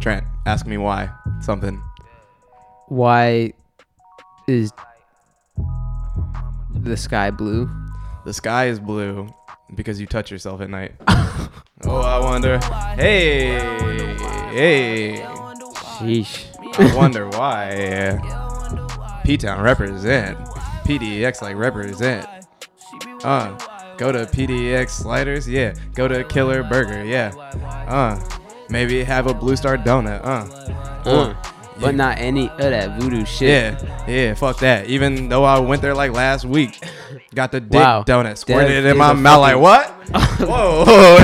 Trent, ask me why. Something. Why is the sky blue? The sky is blue because you touch yourself at night. oh, I wonder. Hey, hey. Sheesh. I wonder why. P Town represent. PDX like represent. Uh, go to PDX sliders. Yeah. Go to Killer Burger. Yeah. Uh, maybe have a Blue Star donut. Uh. Uh, but not any of that voodoo shit. Yeah, yeah, fuck that. Even though I went there like last week, got the dick Wow. donut, squirted That it in my mouth like what? whoa, whoa,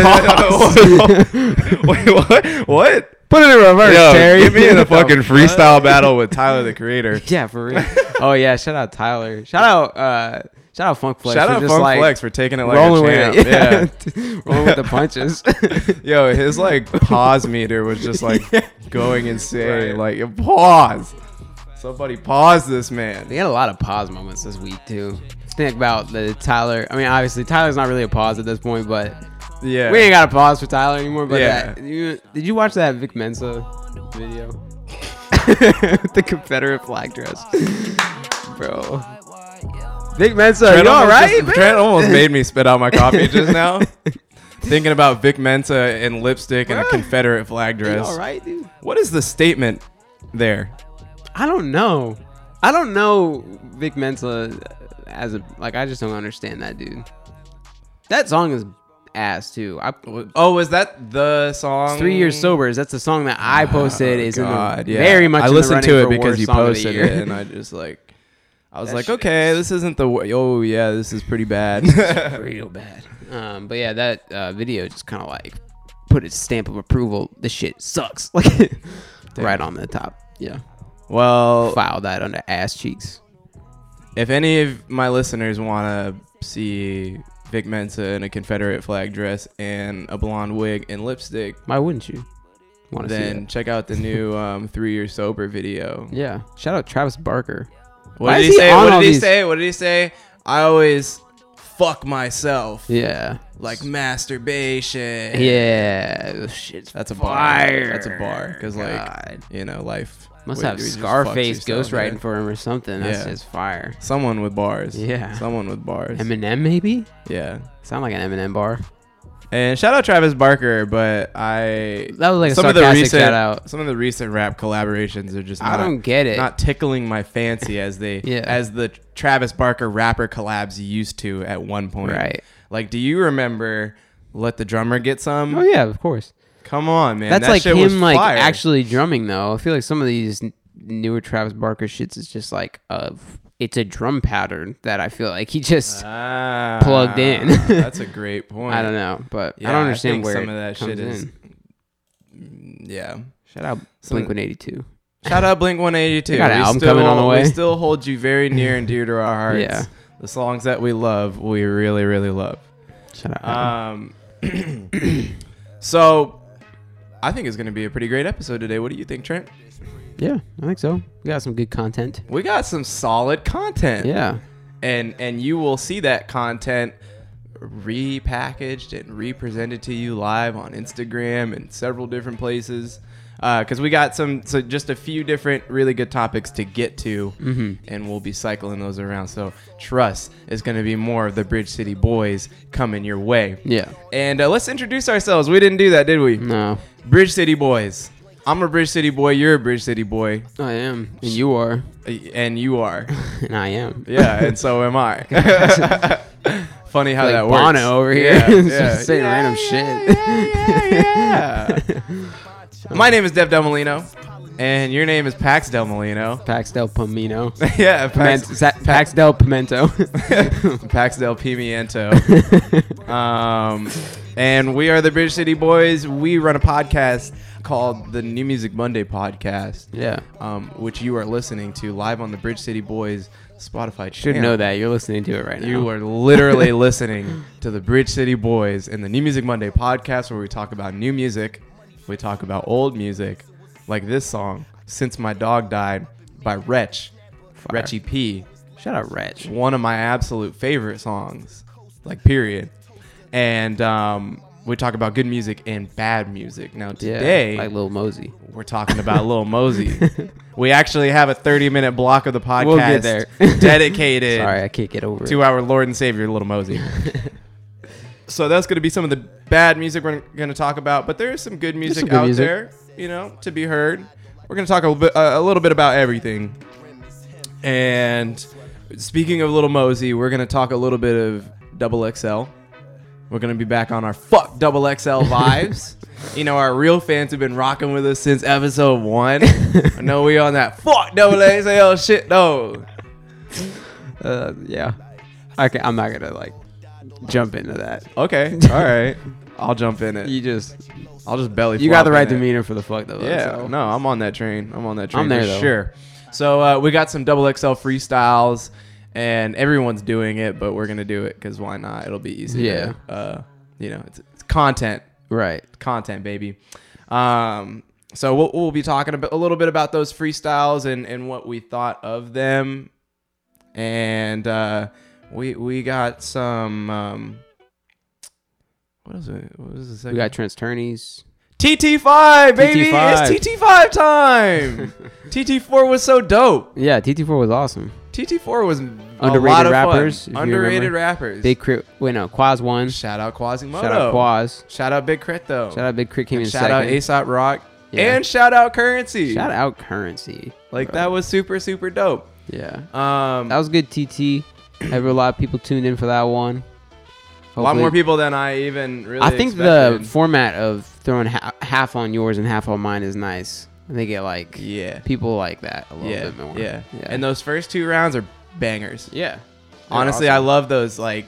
wait, what? What? Put it in reverse, Yo, Terry. get me in a The fucking freestyle battle with Tyler the Creator. Yeah, for real. oh yeah, shout out Tyler. Shout out uh shout out Funk Flex. Shout for out Funk like, Flex for taking it like rolling a champ. with it. Yeah. rolling with the punches. Yo, his like pause meter was just like going insane. Like pause. Somebody pause this man. They had a lot of pause moments this week too. Think about the Tyler. I mean, obviously Tyler's not really a pause at this point, but Yeah. we ain't got a pause for Tyler anymore. But Yeah. that, you, did you watch that Vic Mensa video? the Confederate flag dress, bro. Vic Mensa, Trent you all almost just- man? Trent almost made me spit out my coffee just now. Thinking about Vic Mensa and lipstick and a Confederate flag dress. all right, dude? What is the statement there? I don't know. I don't know Vic Mensa as a like. I just don't understand that dude. That song is ass too. I Oh, is that the song? three years sober. That's the song that I oh posted. is in Oh, the, yeah. very much. I in listened to it because you song of the posted it, and I just like, I was That like, okay, this isn't the. w- Oh yeah, this is pretty bad. real bad. Um, but yeah, that uh, video just kind of like put its stamp of approval. This shit sucks. Like right on the top. Yeah, well, file that under ass cheeks. if any of my listeners want to see Vic Mensa in a Confederate flag dress and a blonde wig and lipstick, Why wouldn't you want to see then check out the new um, three year sober video. Yeah. Shout out Travis Barker. What Why did he he say? What did he these- say? What did he say? I always fuck myself Yeah. like masturbation. Yeah. Shit's That's a bar. That's a bar because like you know life Must have Scarface ghostwriting for him or something. That's Yeah. just fire. someone with bars. Yeah. someone with bars. Eminem maybe? yeah. Sound like an Eminem bar. And shout out Travis Barker, but I That was like a some of the recent shout out. some of the recent rap collaborations are just I don't get it. not tickling my fancy as they Yeah. as the Travis Barker rapper collabs used to at one point. Right. Like, do you remember "Let the Drummer Get Some"? Oh yeah, of course. Come on, man. That's that like shit was him like fire. actually drumming though. I feel like some of these newer Travis Barker shits is just like a it's a drum pattern that I feel like he just Ah, plugged in. that's a great point. I don't know, but Yeah, I don't understand think where some of that shit is. in. Yeah. Shout out Some- Blink One Eighty Two. Shout out Blink 182. They got an We album still, coming on the way. We still hold you very near and dear to our hearts. Yeah. The songs that we love, we really, really love. Shout out. Um, so I think it's going to be a pretty great episode today. What do you think, Trent? Yeah, I think so. We got some good content. We got some solid content. Yeah. And and you will see that content repackaged and represented to you live on Instagram and several different places. Because we got some, so just a few different really good topics to get to, Mhm. and we'll be cycling those around. So trust is going to be more of the Bridge City Boys coming your way. Yeah. And uh, let's introduce ourselves. We didn't do that, did we? No, Bridge City Boys. I'm a Bridge City boy. You're a Bridge City boy, I am, and you are, and you are. and I am. Yeah, and so am I. Funny how Like that works. Bono over here, Yeah, just yeah. saying Yeah, random shit. yeah, yeah. My name is Dev Del Molino, and your name is Pax Del Molino. Pax del Pimento. yeah, Piment- Pax, Sa- Pax del Pimento. Pax Del Pimiento. um, and we are the Bridge City Boys. We run a podcast called the New Music Monday Podcast, yeah. um, which you are listening to live on the Bridge City Boys Spotify channel. Should know that. You're listening to it right now. You are literally listening to the Bridge City Boys and the New Music Monday podcast where we talk about new music, we talk about old music, like this song, Since My Dog Died by Wretch, Fire. Retchy P. Shout out Wretch. One of my absolute favorite songs, like period. And um, we talk about good music and bad music. Now Yeah, today like Lil Mosey. we're talking about Lil Mosey. we actually have a 30 minute block of the podcast We'll get there. dedicated Sorry, I can't get over to it. our Lord and Savior, Lil Mosey. so that's going to be some of the bad music we're going to talk about, but there is some good music some good out music. there, you know, to be heard. We're going to talk a little bit, uh, a little bit about everything. And speaking of Little Mosey, we're going to talk a little bit of Double XL. We're going to be back on our fuck Double XL vibes. you know, our real fans have been rocking with us since episode one. I know we on that fuck Double XL shit though. Uh, yeah, can, I'm not gonna like jump into that. Okay, all right. I'll jump in it. You just I'll just belly. you got the right demeanor for the fuck though. Yeah, so. no, I'm on that train. I'm on that train. I'm there, for though. sure. So uh, we got some double XL freestyles, and everyone's doing it, but we're gonna do it because why not? It'll be easy. Yeah. Uh, you know, it's, it's content, Right. content, baby. Um, so we'll, we'll be talking about a little bit about those freestyles and and what we thought of them, and uh, we we got some. Um, what is it? What was the second? We got Trent's Tourneys. TT5, baby. TT5. It's TT5 time. TT4 was so dope. Yeah, TT4 was awesome. TT4 was Underrated a lot rappers. Underrated rappers. Big Crit. Wait, no, Quaz won. shout out Quasimodo. Shout out Quaz. Shout out Big K.R.I.T. though. Shout out Big K.R.I.T. came in shout second. out ASAP Rock. Yeah. And shout out Currency. Shout out Currency. Like bro. that was super super dope. Yeah. Um, That was good TT. Ever a lot of people tuned in for that one. a lot more people than I even really. I think the format of throwing ha- half on yours and half on mine is nice. I think it like yeah people like that a little yeah bit more. yeah yeah. and those first two rounds are bangers. yeah. Honestly, I love those like,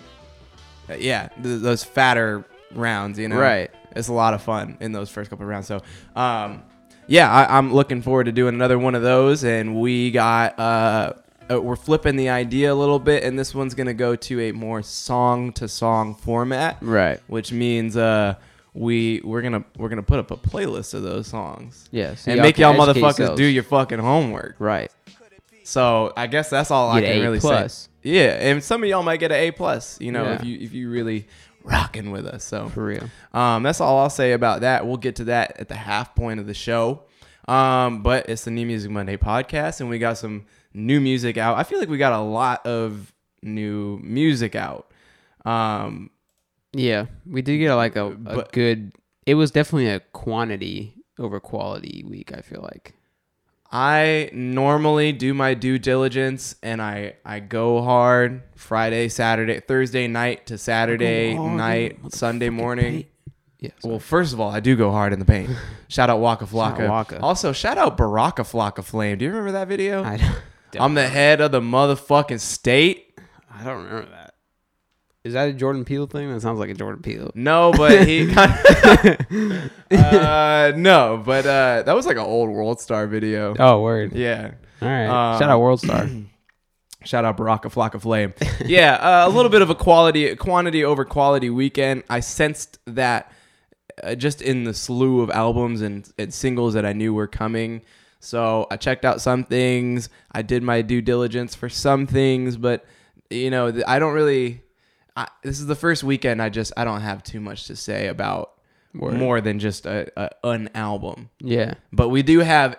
uh, yeah, th- those fatter rounds. You know, Right. It's a lot of fun in those first couple of rounds. So, um, yeah, I, I'm looking forward to doing another one of those. And we got, uh, uh, we're flipping the idea a little bit, and this one's gonna go to a more song to song format, Right. which means uh, we we're gonna we're gonna put up a playlist of those songs Yeah. so and make y'all motherfuckers yourselves. do your fucking homework. right. So I guess that's all I can A really plus. say. Yeah, and some of y'all might get an A plus. You know, Yeah. if you if you really rocking with us. So For real. um, that's all I'll say about that. We'll get to that at the half point of the show. Um, but it's the New Music Monday podcast, and we got some new music out. I feel like we got a lot of new music out. Um, Yeah, we did get like a, a But- good. It was definitely a quantity over quality week. I feel like. I normally do my due diligence and I I go hard Friday, Saturday, Thursday night to Saturday night, Sunday morning. Yes. Well, first of all, I do go hard in the paint. Shout out Waka Shout Flocka. out Waka. Also, shout out Baraka Flocka Flame. Do you remember that video? I don't, I'm the head of the motherfucking state. I don't remember that. Is that a Jordan Peele thing? That sounds like a Jordan Peele. No, but he kind of, uh, no, but uh, that was like an old World Star video. Oh, word. Yeah. All right. Um, Shout out World Star. Shout out Baraka Flocka Flame. yeah, uh, a little bit of a quality, quantity over quality weekend. I sensed that uh, just in the slew of albums and, and singles that I knew were coming. So I checked out some things. I did my due diligence for some things, but you know, I don't really. I, this is the first weekend. I just I don't have too much to say about Word. more than just a, a an album. yeah. But we do have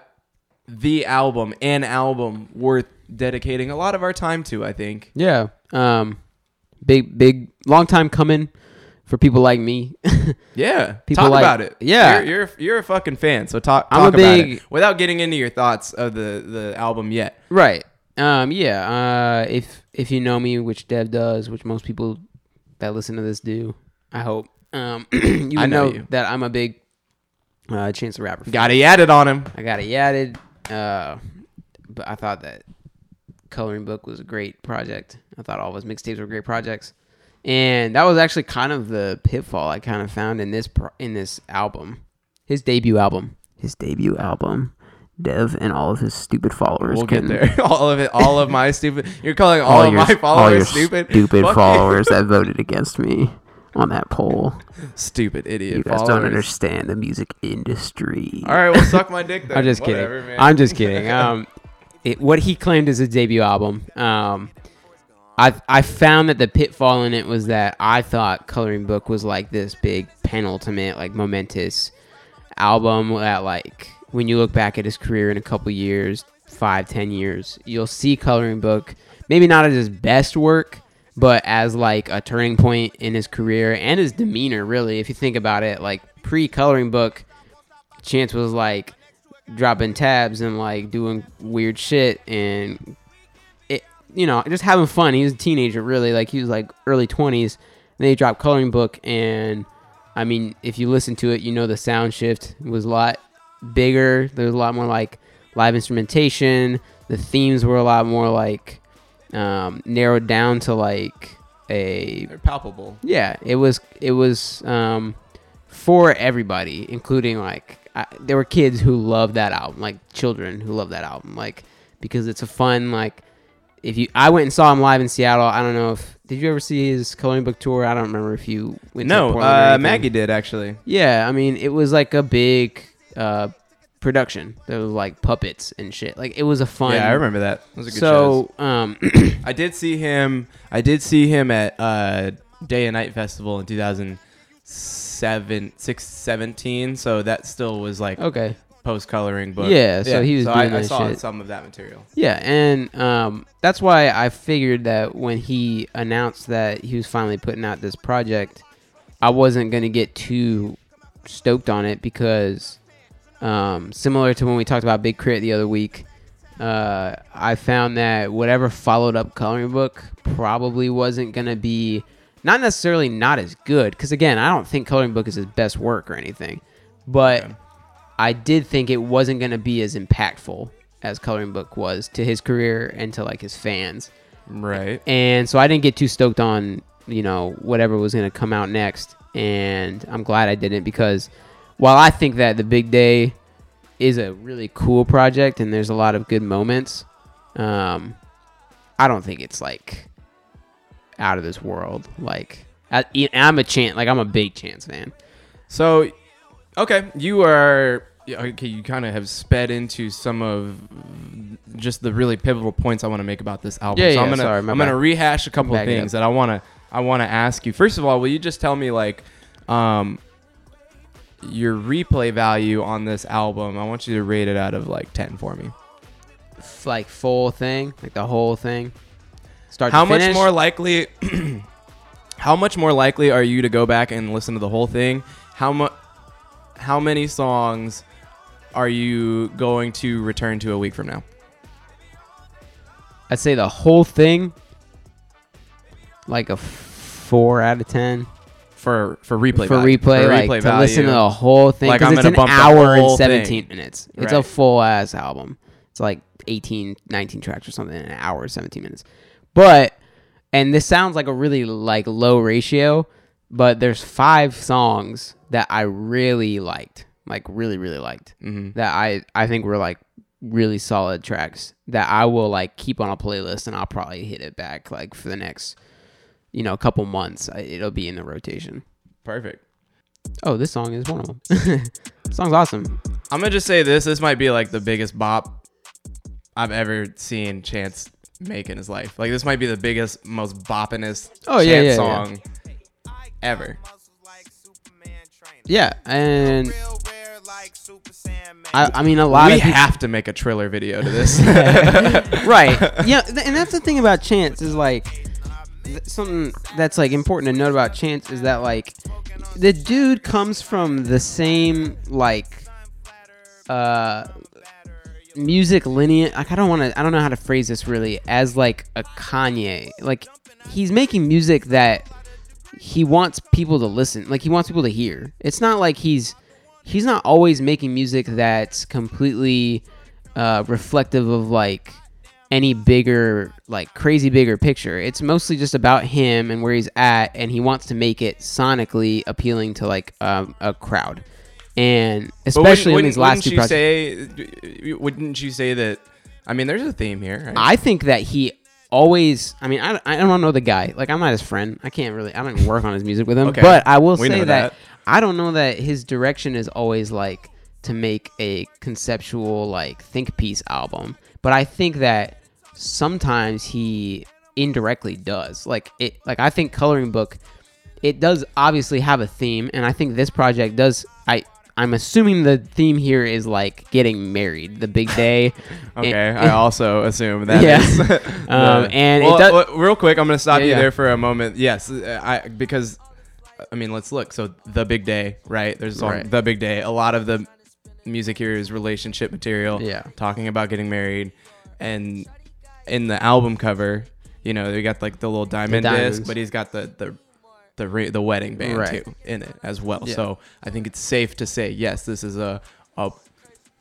the album, an album worth dedicating a lot of our time to. I think. Yeah. Um, big, big, long time coming for people like me. Yeah, People talk like- about it. yeah. you're, you're you're a fucking fan, so talk I'm a about big- it without getting into your thoughts of the the album yet. right. Um, yeah. Uh, if if you know me, which Dev does, which most people that listen to this do, I hope. Um, you I know know, you. that I'm a big uh, Chance the Rapper. fan. Got to add it on him. I got it added. Uh, but I thought that Coloring Book was a great project. I thought all of his mixtapes were great projects, and that was actually kind of the pitfall I kind of found in this pro- in this album, his debut album, his debut album. Dev and all of his stupid followers. We'll can, get there. all of it. All of my stupid. You're calling all, of your- my followers stupid. Fuck you. that voted against me on that poll. Stupid idiot. You guys followers. don't understand the music industry. All right, well, suck my dick. Then. I'm just Whatever, kidding. man. I'm just kidding. Um, it, what he claimed is a debut album. Um, I I found that the pitfall in it was that I thought Coloring Book was like this big penultimate, like momentous album that like when you look back at his career in a couple years, five, ten years, you'll see Coloring Book maybe not as his best work, but as like a turning point in his career and his demeanor. Really, if you think about it, like pre Coloring Book, Chance was like dropping tabs and like doing weird shit and it you know just having fun. He was a teenager really. Like he was like early 20s then he dropped coloring book and i mean if you listen to it you know the sound shift was a lot bigger there was a lot more like live instrumentation the themes were a lot more like um, narrowed down to like a They're palpable. yeah, it was it was um, for everybody, including like I, there were kids who loved that album, like children who loved that album, like because it's a fun like. If you, I went and saw him live in Seattle. I don't know if did you ever see his coloring book tour? I don't remember if you went. No, uh. Maggie did actually. Yeah, I mean, it was like a big uh, production. There was like puppets and shit. Like it was a fun. Yeah, I remember that. It was a good show. so, um, I did see him. I did see him at uh, Day and Night Festival in 2007, six, 17. So that still was like okay. post coloring book. Yeah, so he was so doing I, I saw shit. some of that material. Yeah, and um, that's why I figured that when he announced that he was finally putting out this project, I wasn't gonna get too stoked on it because, um, similar to when we talked about Big K.R.I.T. the other week, uh, I found that whatever followed up coloring book probably wasn't gonna be not necessarily not as good because again, I don't think coloring book is his best work or anything, but. Okay. I did think it wasn't going to be as impactful as Coloring Book was to his career and to like his fans. Right. And so I didn't get too stoked on, you know, whatever was going to come out next. And I'm glad I didn't because while I think that The Big Day is a really cool project and there's a lot of good moments, um, I don't think it's like out of this world. Like, I, I'm a chance, like, I'm a big chance fan. So, okay, you are okay. You kind of have sped into some of just the really pivotal points I want to make about this album. Yeah, so I'm gonna sorry, I'm gonna rehash a couple of things that I wanna I wanna ask you. First of all, will you just tell me like um your replay value on this album? I want you to rate it out of like ten for me. f- like full thing, like the whole thing. Start How to much finish? more likely? how much more likely are you to go back and listen to the whole thing? How much? How many songs are you going to return to a week from now? I'd say the whole thing, like a four out of ten for for replay for value, replay. for like replay to listen to the whole thing Like, because I'm it's gonna an bump the hour and whole seventeen thing. minutes. It's a Right. full ass album. It's like 18, 19 tracks or something, in an hour, seventeen minutes. But and this sounds like a really like low ratio, but there's five songs that I really liked, like really really liked. Mhm. that I I think were like really solid tracks that I will like keep on a playlist and I'll probably hit it back like for the next you know a couple months. It'll be in the rotation. Perfect. Oh, this song is one of them. Song's awesome. I'm gonna just say this. This might be like the biggest bop I've ever seen Chance make in his life. Like this might be the biggest, most boppinest Oh, Chance yeah, yeah, yeah. song ever. Yeah, and I I mean a lot we of people, have to make a Triller video to this. right. Yeah, th- and that's the thing about Chance is like th- something that's like important to note about Chance is that like the dude comes from the same like uh music lineage. Like I don't want to. I don't know how to phrase this really as like a Kanye. Like he's making music that he wants people to listen. Like he wants people to hear. It's not like he's he's not always making music that's completely uh, reflective of like any bigger like crazy bigger picture. It's mostly just about him and where he's at, and he wants to make it sonically appealing to like um, a crowd. And especially in these last wouldn't you projects. say? Wouldn't you say that? I mean, there's a theme here. Right? I think that he always. I mean, I, I don't know the guy. Like, I'm not his friend. I can't really. I don't work on his music with him. Okay. But I will We say that, that. I don't know that his direction is always like to make a conceptual like think piece album. But I think that sometimes he indirectly does. Like it like I think coloring book it does obviously have a theme and I think this project does I I'm assuming the theme here is like getting married, the big day. Okay, And- I also assume that Yeah. the- Um, and it well, does- well, real quick, I'm gonna stop Yeah, you yeah. there for a moment. Yes, I because I mean, let's look. So the big day, right? There's Right. the big day. A lot of the music here is relationship material. Yeah. talking about getting married, and in the album cover, you know, they got like the little diamond disc, diamonds. but he's got the the the re- the wedding band Right. too in it as well. Yeah. So I think it's safe to say yes, this is a a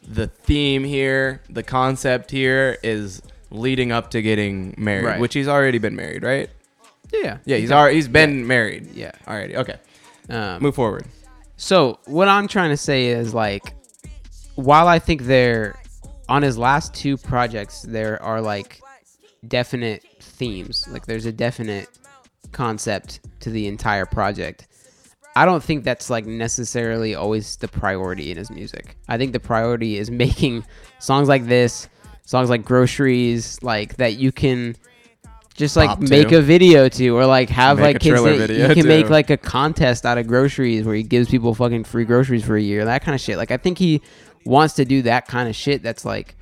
the theme here, the concept here is leading up to getting married, Right. which he's already been married, right? yeah. Yeah, he's already he's been married. Yeah. already. Okay, Um, move forward. So what I'm trying to say is like, while I think there, on his last two projects, there are like definite themes. Like there's a definite concept to the entire project. I don't think that's like necessarily always the priority in his music. I think the priority is making songs like this, songs like groceries, like that you can just like to. make a video to, or like have Make like kids that you can to. make like a contest out of groceries where he gives people fucking free groceries for a year, that kind of shit. Like I think he wants to do that kind of shit. That's like,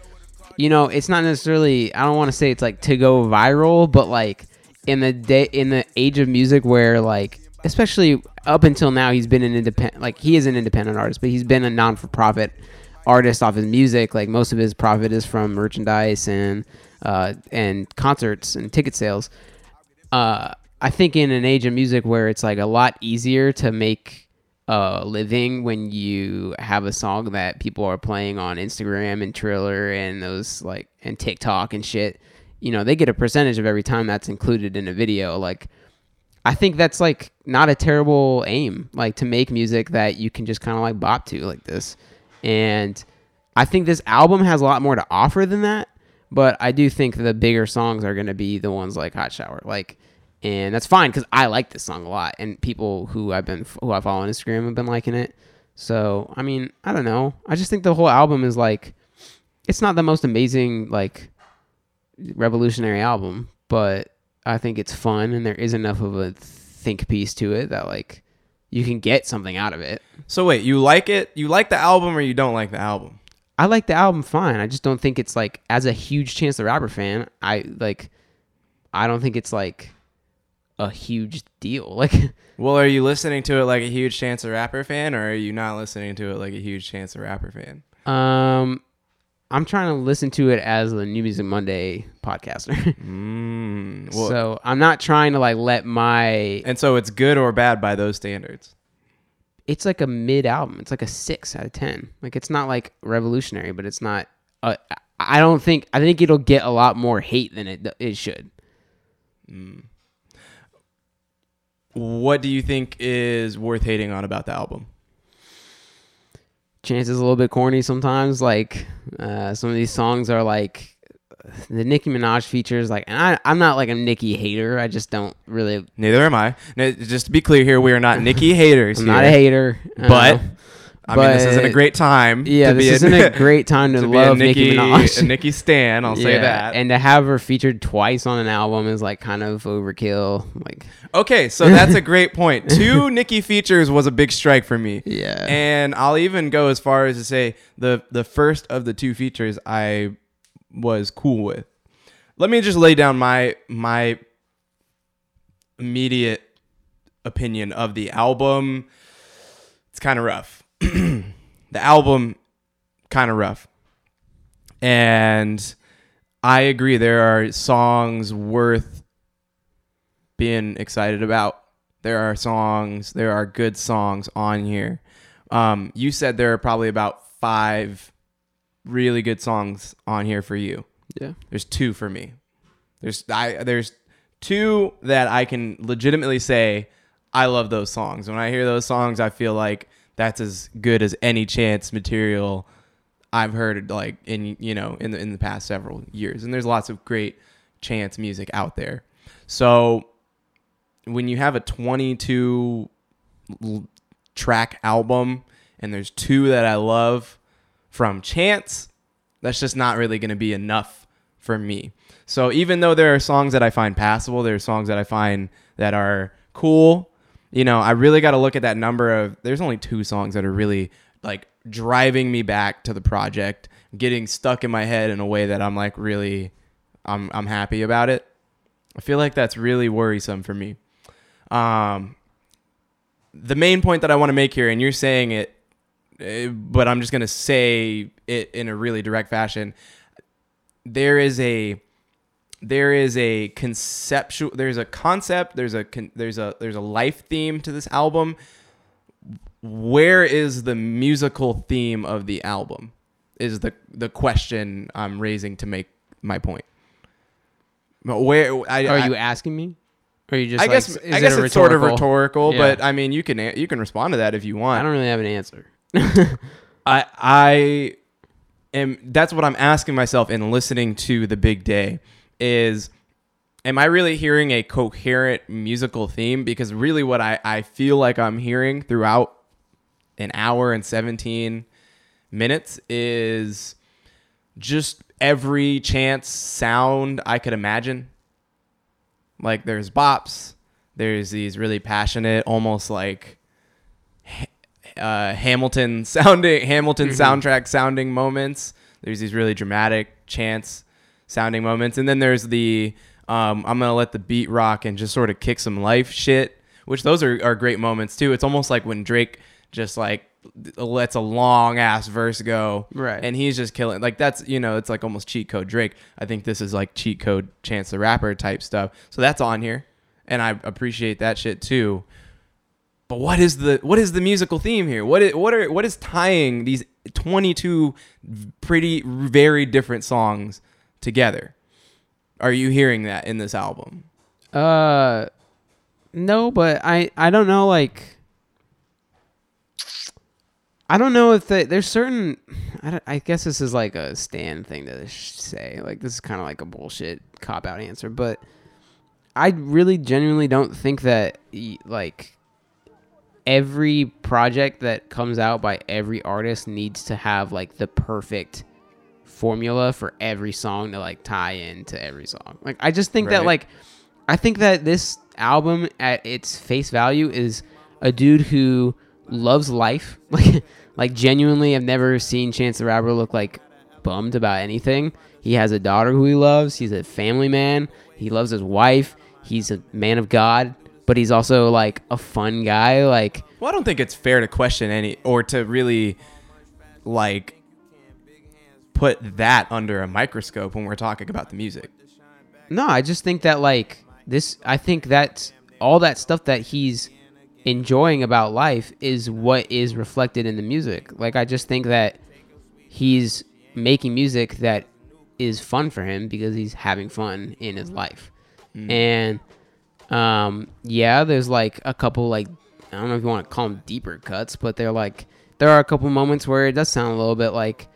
you know, it's not necessarily. I don't want to say it's like to go viral, but like in the day in the age of music where like especially up until now he's been an independent like he is an independent artist but he's been a non-for-profit artist off his music like most of his profit is from merchandise and uh and concerts and ticket sales uh i think in an age of music where it's like a lot easier to make a living when you have a song that people are playing on instagram and triller and those like and tiktok and shit you know they get a percentage of every time that's included in a video like I think that's like not a terrible aim, like to make music that you can just kind of like bop to like this. And I think this album has a lot more to offer than that, but I do think the bigger songs are going to be the ones like Hot Shower. Like and that's fine cuz I like this song a lot and people who I've been who I follow on Instagram have been liking it. So, I mean, I don't know. I just think the whole album is like it's not the most amazing like revolutionary album, but I think it's fun and there is enough of a think piece to it that like you can get something out of it. So wait, you like it? You like the album or you don't like the album? I like the album fine. I just don't think it's like as a huge Chance the Rapper fan, I like I don't think it's like a huge deal. Like Well, are you listening to it like a huge Chance the Rapper fan, or are you not listening to it like a huge Chance the Rapper fan? um I'm trying to listen to it as a New Music Monday podcaster. Mm, well, so I'm not trying to like let my and so it's good or bad by those standards. it's like a mid album. It's like a six out of ten. Like it's not like revolutionary, but it's not. Uh, I don't think. I think it'll get a lot more hate than it it should. What do you think is worth hating on about the album? Chance is a little bit corny sometimes. Like uh, some of these songs are like the Nicki Minaj features. Like, and I, I'm not like a Nicki hater. I just don't really. Neither am I. Just to be clear here, we are not Nicki haters. I'm here, not a hater. But I mean, this isn't a great time. Yeah, this isn't a great time to, to a love Nicki, Nicki, Minaj. a Nicki Stan. I'll say that. And to have her featured twice on an album is like kind of overkill. Like, Okay, so that's a great point. Two Nicki features was a big strike for me. yeah. And I'll even go as far as to say the the first of the two features I was cool with. Let me just lay down my my immediate opinion of the album. It's kind of rough. the album kind of rough. And I agree there are songs worth being excited about. There are songs, there are good songs on here. Um, you said there are probably about five really good songs on here for you. yeah. There's two for me. There's I there's two that I can legitimately say I love those songs. When I hear those songs, I feel like that's as good as any chance material I've heard like in you know in the in the past several years. And there's lots of great chance music out there. So when you have a 22 l- track album and there's two that I love from Chance, that's just not really going to be enough for me. So even though there are songs that I find passable, there are songs that I find that are cool. You know, I really got to look at that number of. There's only two songs that are really like driving me back to the project, getting stuck in my head in a way that I'm like really, I'm I'm happy about it. I feel like that's really worrisome for me. Um, the main point that I want to make here, and you're saying it, eh, but I'm just gonna say it in a really direct fashion. There is a there is a conceptual there's a concept there's a con, there's a there's a life theme to this album where is the musical theme of the album is the the question i'm raising to make my point where I, Are I, you asking me? Or are you just? I like, guess is I it guess a it's sort of rhetorical- rhetorical, Yeah. but I mean you can you can respond to that if you want. I don't really have an answer. I I am that's what I'm asking myself in listening to the big day is am I really hearing a coherent musical theme? Because really what I I feel like I'm hearing throughout an hour and 17 minutes is just every chance sound I could imagine. Like there's bops there's these really passionate almost like uh, Hamilton sounding Hamilton soundtrack sounding moments. There's these really dramatic Chance sounding moments, and then there's the um, I'm gonna let the beat rock and just sort of kick some life shit, which those are, are great moments too. It's almost like when Drake just like lets a long ass verse go, Right. And he's just killing. Like that's you know it's like almost cheat code Drake. I think this is like cheat code Chance the Rapper type stuff. So that's on here, and I appreciate that shit too. But what is the what is the musical theme here? What is, what are what is tying these 22 pretty very different songs together? Are you hearing that in this album? Uh, no, but I I don't know. Like, I don't know if the, there's certain. I, I guess this is like a stand thing to say. Like, this is kind of like a bullshit cop out answer, but I really genuinely don't think that like every project that comes out by every artist needs to have like the perfect formula for every song to like tie into every song. Like I just think that like I think that this album at its face value is a dude who loves life. Like like genuinely I've never seen Chance the Rapper look like bummed about anything. He has a daughter who he loves. He's a family man. He loves his wife. He's a man of God, but he's also like a fun guy. Like Well, I don't think it's fair to question any or to really like put that under a microscope when we're talking about the music. No, I just think that like this I think that all that stuff that he's enjoying about life is what is reflected in the music. Like I just think that he's making music that is fun for him because he's having fun in his life. And um yeah, there's like a couple like I don't know if you want to call them deeper cuts, but they're like there are a couple moments where it does sound a little bit like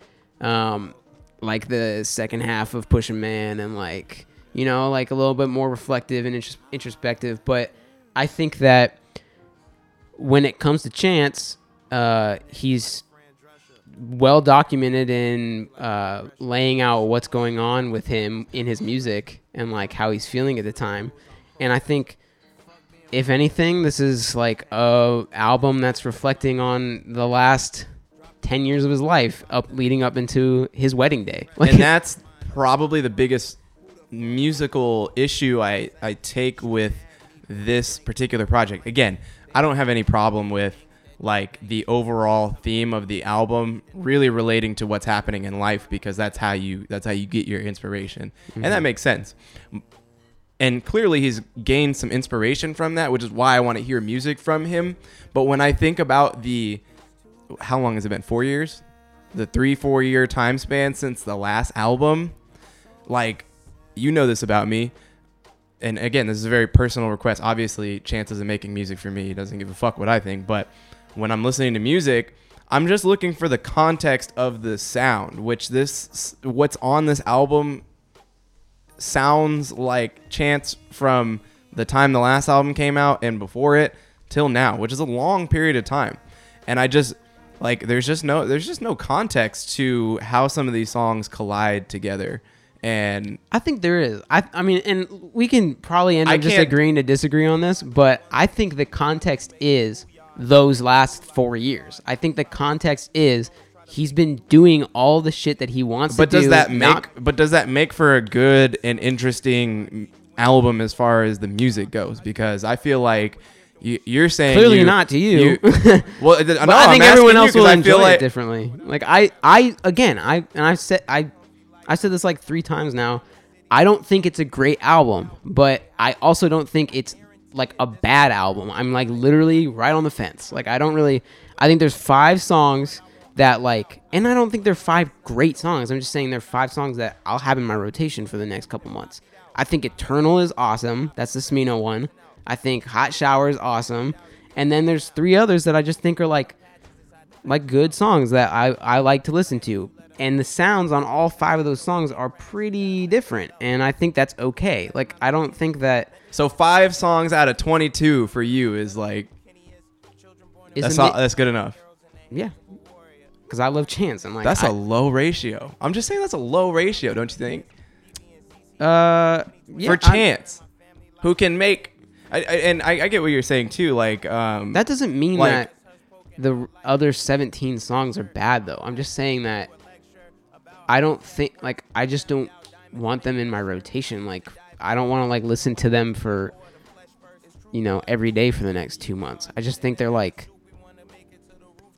um like the second half of Pusha Man and like you know like a little bit more reflective and intros- introspective but I think that when it comes to Chance uh he's well documented in uh, laying out what's going on with him in his music and like how he's feeling at the time. And I think, if anything, this is like a album that's reflecting on the last ten years of his life, up leading up into his wedding day. Like, and that's probably the biggest musical issue I, I take with this particular project. Again, I don't have any problem with like the overall theme of the album really relating to what's happening in life because that's how you that's how you get your inspiration. And that mm-hmm. makes sense. And clearly he's gained some inspiration from that, which is why I want to hear music from him. But when I think about the how long has it been? 4 years? The 3 4 year time span since the last album, like you know this about me. And again this is a very personal request. Obviously chance isn't making music for me. He doesn't give a fuck what i think. But when i'm listening to music i'm just looking for the context of the sound which this what's on this album sounds like chance from the time the last album came out and before it till now which is a long period of time. And i just like there's just no there's just no context to how some of these songs collide together And I think there is. I I mean, and we can probably end up just agreeing to disagree on this, but I think the context is those last four years. I think the context is he's been doing all the shit that he wants but to does do. that make not- but does that make for a good and interesting album as far as the music goes? Because I feel like you, you're saying clearly you- not to you? well, th- no, I think everyone you else will enjoy feel like it differently. Like I, I again, I and I said I, I said this like three times now. I don't think it's a great album, but I also don't think it's like a bad album. I'm like literally right on the fence. Like I don't really. I think there's five songs that like, and I don't think they're five great songs. I'm just saying they're five songs that I'll have in my rotation for the next couple months. I think Eternal is awesome. That's the Smino one. I think Hot Shower is awesome. And then there's three others that I just think are like like good songs that I, I like to listen to. And the sounds on all five of those songs are pretty different. And I think that's okay. Like I don't think that so five songs out of 22 for you is like is that's all, that's good enough. yeah. Because I love Chance. I'm like That's a a low ratio. I'm just saying that's a low ratio, don't you think? uh yeah, for I- chance, who can make, I, I, and I, I get what you're saying too. Like, um, that doesn't mean like- that the other 17 songs are bad though. I'm just saying that I don't think like I just don't want them in my rotation. Like I don't want to like listen to them for you know every day for the next 2 months. I just think they're like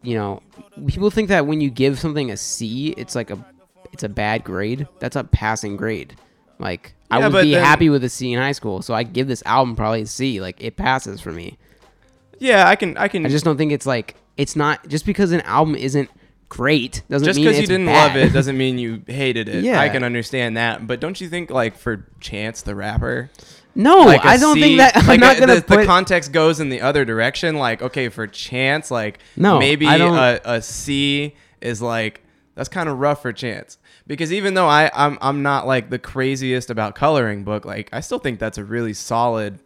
you know, people think that when you give something a C, it's like a it's a bad grade. That's a passing grade. Like I Yeah, would be then- happy with a C in high school, so I give this album probably a C. Like it passes for me. yeah, I can, I can. I just don't think it's like it's not just because an album isn't great doesn't just mean because you didn't bad. love it doesn't mean you hated it. Yeah. I can understand that. But don't you think, like, for Chance the rapper, no, like I don't C- think that. I'm like not a- gonna the, put. the context goes in the other direction. Like, okay, for Chance, like, No, maybe a, a C is like that's kind of rough for Chance because even though I I'm I'm not like the craziest about coloring book, like I still think that's a really solid.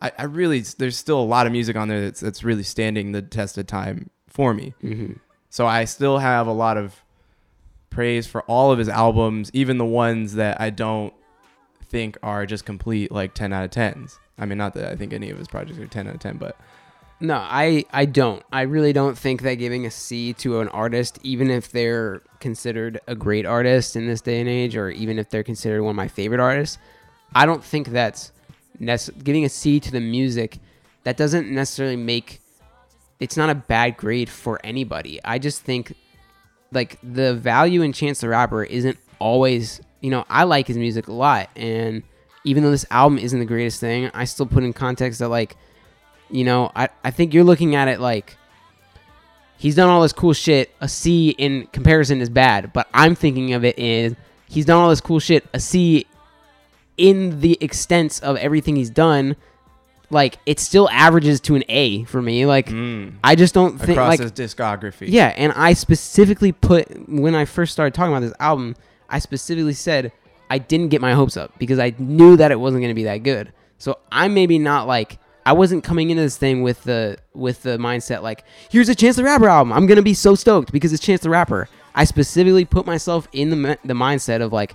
I, I really there's still a lot of music on there that's that's really standing the test of time for me. Mm-hmm. So I still have a lot of praise for all of his albums, even the ones that I don't think are just complete like 10 out of 10s. I mean, not that I think any of his projects are 10 out of 10, but No, I I don't. I really don't think that giving a C to an artist, even if they're considered a great artist in this day and age, or even if they're considered one of my favorite artists, I don't think that's nece- giving a C to the music. That doesn't necessarily make it's not a bad grade for anybody. I just think like the value in Chance the Rapper isn't always, you know, I like his music a lot and even though this album isn't the greatest thing, I still put in context that like you know, I, I think you're looking at it like he's done all this cool shit. A C in comparison is bad, but I'm thinking of it in he's done all this cool shit. A C in the extent of everything he's done, like it still averages to an A for me. Like mm, I just don't think across like his discography. yeah, and I specifically put when I first started talking about this album, I specifically said I didn't get my hopes up because I knew that it wasn't going to be that good. So I'm maybe not like I wasn't coming into this thing with the with the mindset like here's a Chance the Rapper album. I'm going to be so stoked because it's Chance the Rapper. I specifically put myself in the the mindset of like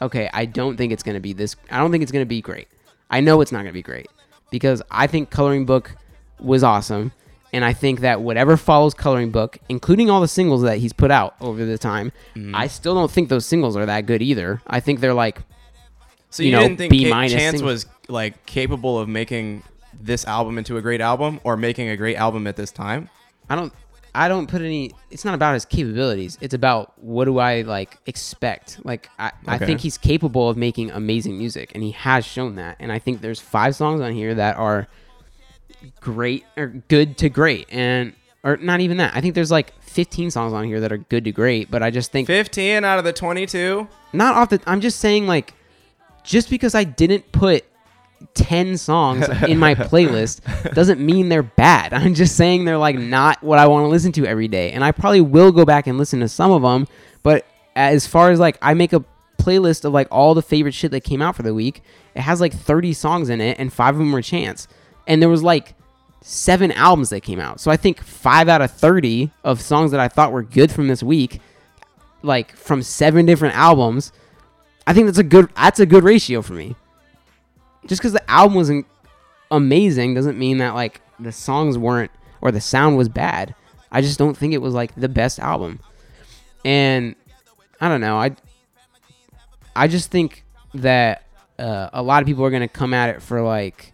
okay, I don't think it's going to be this I don't think it's to be great. I know it's not going to be great because I think Coloring Book was awesome. And I think that whatever follows Coloring Book, including all the singles that he's put out over the time, Mm-hmm. I still don't think those singles are that good either. I think they're like, So you you, know, didn't think B Chance was like capable of making this album into a great album or making a great album at this time? I don't, I don't put any. It's not about his capabilities. It's about what do I like expect. Like I, I think he's capable of making amazing music, and he has shown that. And I think there's five songs on here that are great or good to great, and or not even that. I think there's like 15 songs on here that are good to great, but I just think 15 out of the 22? not off the i'm just saying like just because i didn't put 10 songs in my playlist doesn't mean they're bad. I'm just saying they're like not what i want to listen to every day and i probably will go back and listen to some of them but as far as like i make a playlist of like all the favorite shit that came out for the week it has like 30 songs in it and five of them were chance. And there was like seven albums that came out. So i think five out of 30 of songs that i thought were good from this week like from seven different albums I think that's a good that's a good ratio for me. Just because the album wasn't amazing doesn't mean that like the songs weren't or the sound was bad. I just don't think it was like the best album. And I don't know. I I just think that uh, a lot of people are gonna come at it for like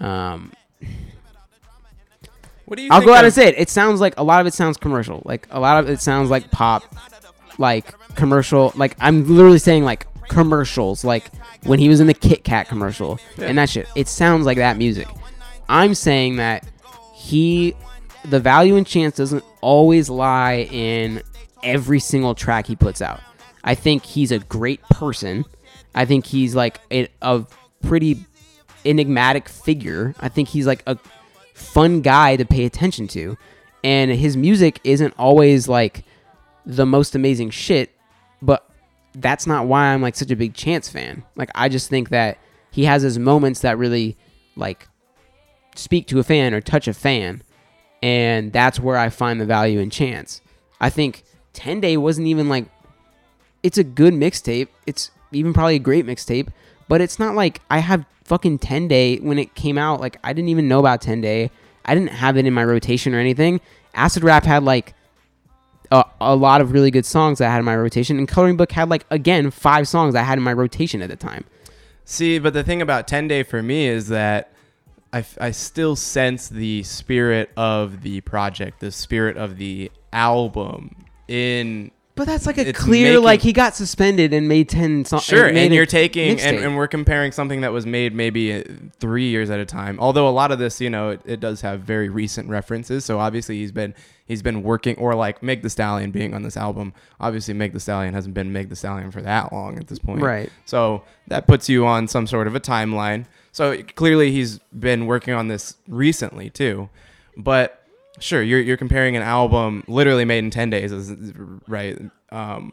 um, What do you? I'll go out of- and say it. It sounds like a lot of it sounds commercial. Like a lot of it sounds like pop, like commercial. Like I'm literally saying like commercials. Like when he was in the Kit Kat commercial and that shit. It sounds like that music. I'm saying that he, the value and chance doesn't always lie in every single track he puts out. I think he's a great person. I think he's like a, a pretty enigmatic figure. I think he's like a fun guy to pay attention to. And his music isn't always like the most amazing shit, but that's not why I'm like such a big Chance fan. Like I just think that he has his moments that really like speak to a fan or touch a fan, and that's where I find the value in Chance. I think 10 Day wasn't even like it's a good mixtape. It's even probably a great mixtape, but it's not like I have fucking 10 Day when it came out. Like I didn't even know about 10 Day. I didn't have it in my rotation or anything. Acid Rap had like a, a lot of really good songs that I had in my rotation, and Coloring Book had like again five songs I had in my rotation at the time. See, but the thing about 10 Day for me is that I, I still sense the spirit of the project, the spirit of the album in. But that's like a It's clear making- like he got suspended and made ten songs. Sure, and you're taking, and, and we're comparing something that was made maybe uh, three years at a time. Although a lot of this, you know, it, it does have very recent references. So obviously he's been he's been working, or like Meg The Stallion being on this album. Obviously, Meg The Stallion hasn't been Meg The Stallion for that long at this point. Right. So that puts you on some sort of a timeline. So clearly he's been working on this recently too. But sure, you're you're comparing an album literally made in 10 days right um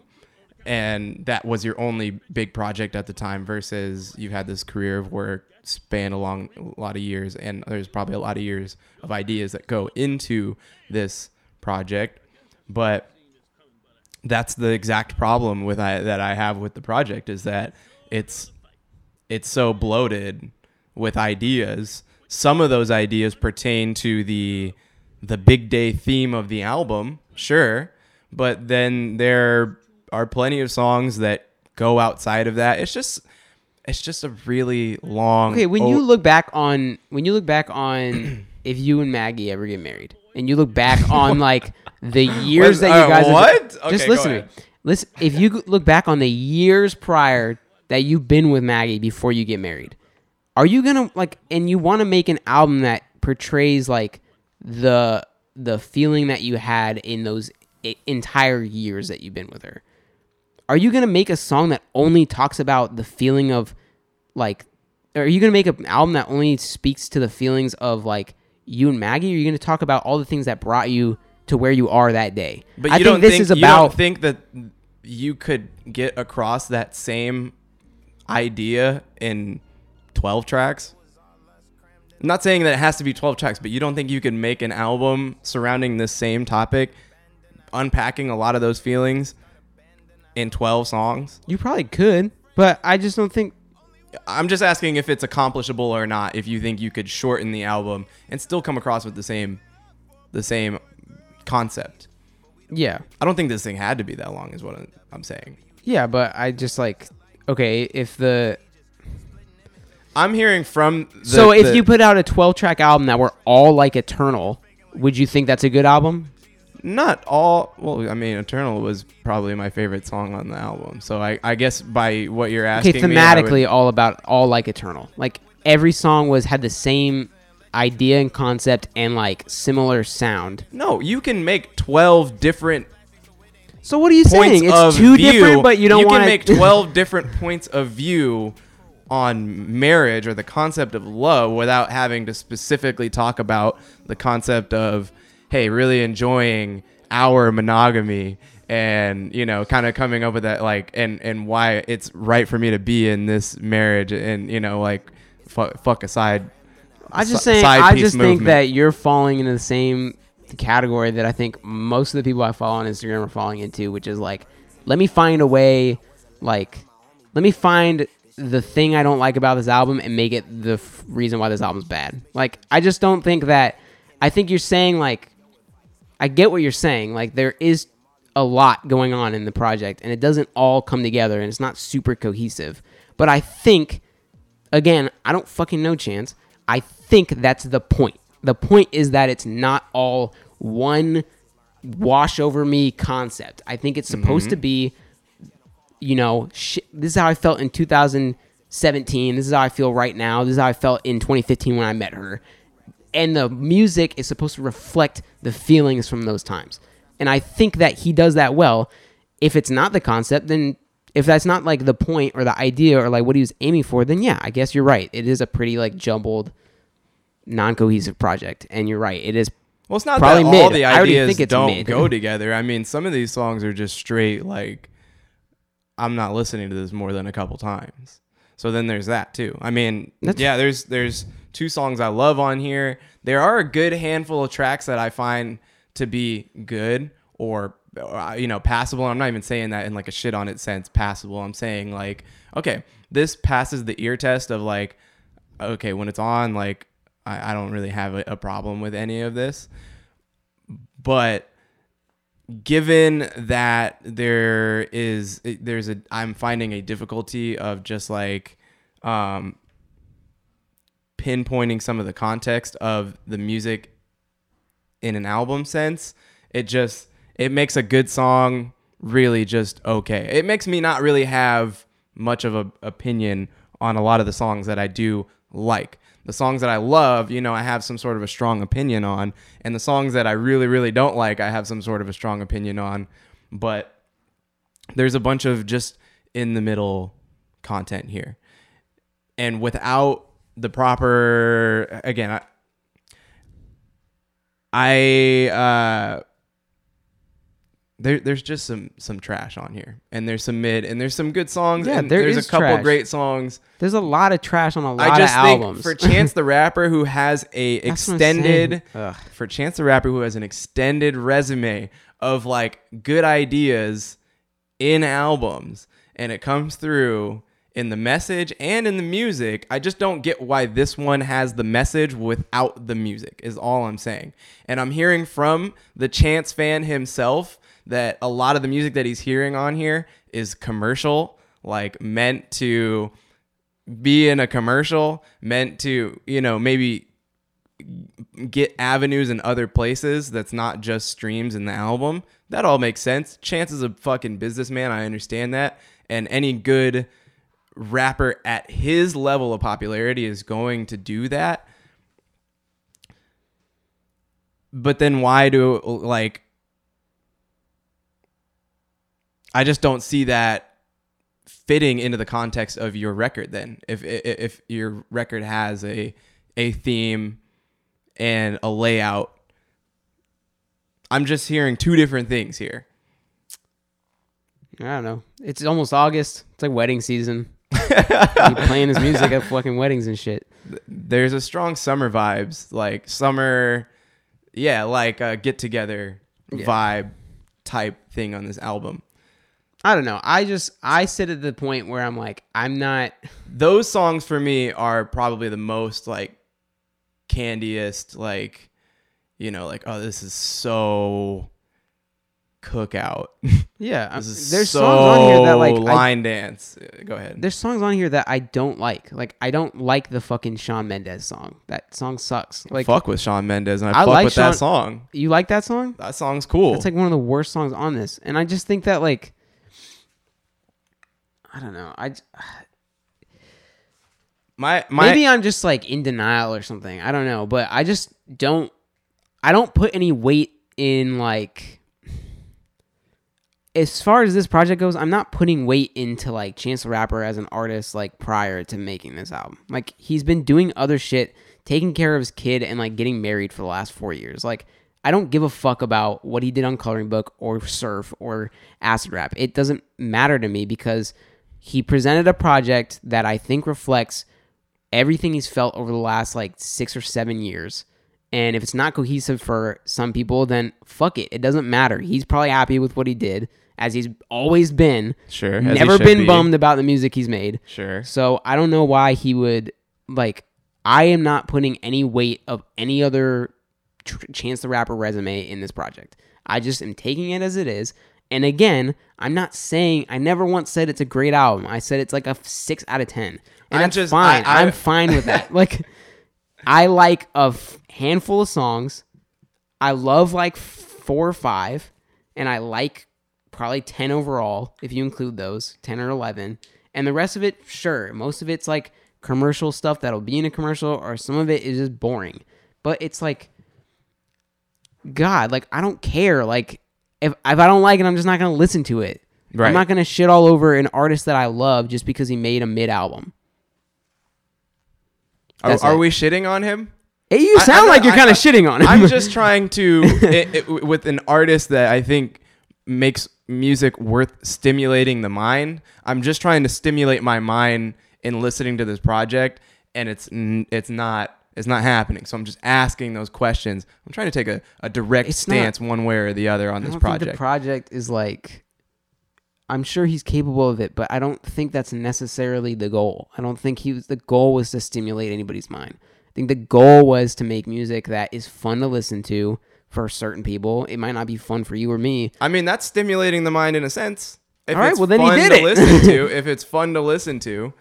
and that was your only big project at the time versus you've had this career of work span along a lot of years and there's probably a lot of years of ideas that go into this project but that's the exact problem with I, that I have with the project is that it's it's so bloated with ideas. Some of those ideas pertain to the the big day theme of the album, sure, but then there are plenty of songs that go outside of that. It's just it's just a really long Okay, when oh, you look back on when you look back on if you and Maggie ever get married, and you look back on like the years that you Uh, guys have- what? just Okay, go listen to me. Listen, if you look back on the years prior that you've been with Maggie before you get married, are you gonna like and you want to make an album that portrays like the the feeling that you had in those i- entire years that you've been with her? Are you gonna make a song that only talks about the feeling of like are you gonna make an album that only speaks to the feelings of like you and Maggie? Or are you gonna talk about all the things that brought you to where you are that day? But I you think don't this think is you about don't think that you could get across that same idea in 12 tracks? I'm not saying that it has to be 12 tracks, but you don't think you could make an album surrounding this same topic, unpacking a lot of those feelings in 12 songs? you probably could, but I just don't think I'm just asking if it's accomplishable or not. If you think you could shorten the album and still come across with the same, the same concept. yeah. I don't think this thing had to be that long, is what I'm saying. Yeah, but I just like okay, if the I'm hearing from. The, So if the- you put out a 12 track album that were all like Eternal, would you think that's a good album? not all, well, I mean, Eternal was probably my favorite song on the album. So I, I guess by what you're Okay, asking, me, would- thematically all about all like Eternal. Like every song was had the same idea and concept and like similar sound. no, you can make 12 different So what are you saying? It's too view. different, but you don't You want can make 12 different points of view on marriage or the concept of love without having to specifically talk about the concept of hey really enjoying our monogamy and you know kind of coming up with that like and and why it's right for me to be in this marriage and you know like fuck, fuck aside I just saying. I just think movement. that you're falling into the same category that I think most of the people I follow on Instagram are falling into, which is like, let me find a way, like, let me find the thing I don't like about this album and make it the f- reason why this album's bad. Like I just don't think that. I think you're saying like, I get what you're saying. Like there is a lot going on in the project and it doesn't all come together and it's not super cohesive. But I think, again, I don't fucking know Chance. I think that's the point. The point is that it's not all one wash over me concept. I think it's supposed to mm-hmm. be, you know, sh- this is how I felt in 2017. This is how I feel right now. This is how I felt in 2015 when I met her. And the music is supposed to reflect the feelings from those times. And I think that he does that well. If it's not the concept, then if that's not like the point or the idea or like what he was aiming for, then yeah, I guess you're right. It is a pretty like jumbled, non-cohesive project, and you're right. It is Well, it's not Probably that all mid. the I ideas think it's don't mid. go together. I mean, some of these songs are just straight like I'm not listening to this more than a couple times. So then there's that too. I mean, That's- yeah, there's there's two songs I love on here. There are a good handful of tracks that I find to be good or uh, you know passable. I'm not even saying that in like a shit on it sense passable. I'm saying like okay, this passes the ear test of like okay when it's on like I, I don't really have a, a problem with any of this but given that there is there's a i'm finding a difficulty of just like um pinpointing some of the context of the music in an album sense it just it makes a good song really just okay. It makes me not really have much of a opinion on a lot of the songs that i do like the songs that i love you know i have some sort of a strong opinion on. And the songs that i really really don't like i have some sort of a strong opinion on. But there's a bunch of just in the middle content here. And without the proper again i i uh there, there's just some some trash on here, and there's some mid, and there's some good songs. Yeah, and there there's is a couple trash. great songs. there's a lot of trash on a lot of albums. I just of think albums. for Chance the Rapper, who has a That's what I'm saying. extended, for Chance the Rapper, who has an extended resume of like good ideas in albums, and it comes through in the message and in the music. I just don't get why this one has the message without the music. Is all I'm saying. And I'm hearing from the Chance fan himself that a lot of the music that he's hearing on here is commercial, like meant to be in a commercial, meant to, you know, maybe get avenues in other places that's not just streams in the album. That all makes sense. Chance is a fucking businessman. I understand that. And any good rapper at his level of popularity is going to do that. But then why do like I just don't see that fitting into the context of your record then. If if, if your record has a a theme and a layout I'm just hearing two different things here. I don't know. It's almost August. It's like wedding season. you playing his music at fucking weddings and shit. There's a strong summer vibes, like summer, yeah, like a get together Yeah. vibe type thing on this album. I don't know. I just I sit at the point where I'm like I'm not. Those songs for me are probably the most like candiest, like you know, like oh, this is so cookout. Yeah, this is there's so songs on here that like I, line dance. Uh, Go ahead. there's songs on here that I don't like. Like I don't like the fucking Shawn Mendes song. That song sucks. Like fuck with Shawn Mendes, and I, I fuck like with Shawn- that song. you like that song? That song's cool. It's like one of the worst songs on this, and I just think that like I don't know. I my my maybe I'm just like in denial or something. I don't know, but I just don't. I don't put any weight in like. As far as this project goes, I'm not putting weight into like Chance the Rapper as an artist like prior to making this album. Like he's been doing other shit, taking care of his kid and like getting married for the last 4 years. Like I don't give a fuck about what he did on Coloring Book or Surf or Acid Rap. It doesn't matter to me because he presented a project that I think reflects everything he's felt over the last like six or seven years. And if it's not cohesive for some people, then fuck it. It doesn't matter. He's probably happy with what he did. as he's always been. Sure. Never been be. bummed about the music he's made. Sure. So I don't know why he would like. I am not putting any weight of any other tr- Chance the Rapper resume in this project. I just am taking it as it is. And again, I'm not saying I never once said it's a great album. I said it's like a six out of ten, and I'm that's just- fine. I- I'm fine with that. like, I like a f- handful of songs. I love like four or five, and I like probably 10 overall if you include those 10 or 11 and the rest of it sure most of it's like commercial stuff that'll be in a commercial or some of it is just boring but it's like god like i don't care like if, if i don't like it i'm just not gonna listen to it Right. i'm not gonna shit all over an artist that i love just because he made a mid album Are, are we shitting on him? you sound I- like you're kind of shitting on him I'm just trying to it, it, with an artist that I think makes music worth stimulating the mind. I'm just trying to stimulate my mind in listening to this project, and it's it's not it's not happening. So I'm just asking those questions. I'm trying to take a, a direct It's not- stance one way or the other on I this project. the project is like. I'm sure he's capable of it, but I don't think that's necessarily the goal. I don't think he was the goal was to stimulate anybody's mind. I think the goal was to make music that is fun to listen to for certain people. It might not be fun for you or me. I mean, that's stimulating the mind in a sense. If All right, well, then he did to it. listen to, if it's fun to listen to,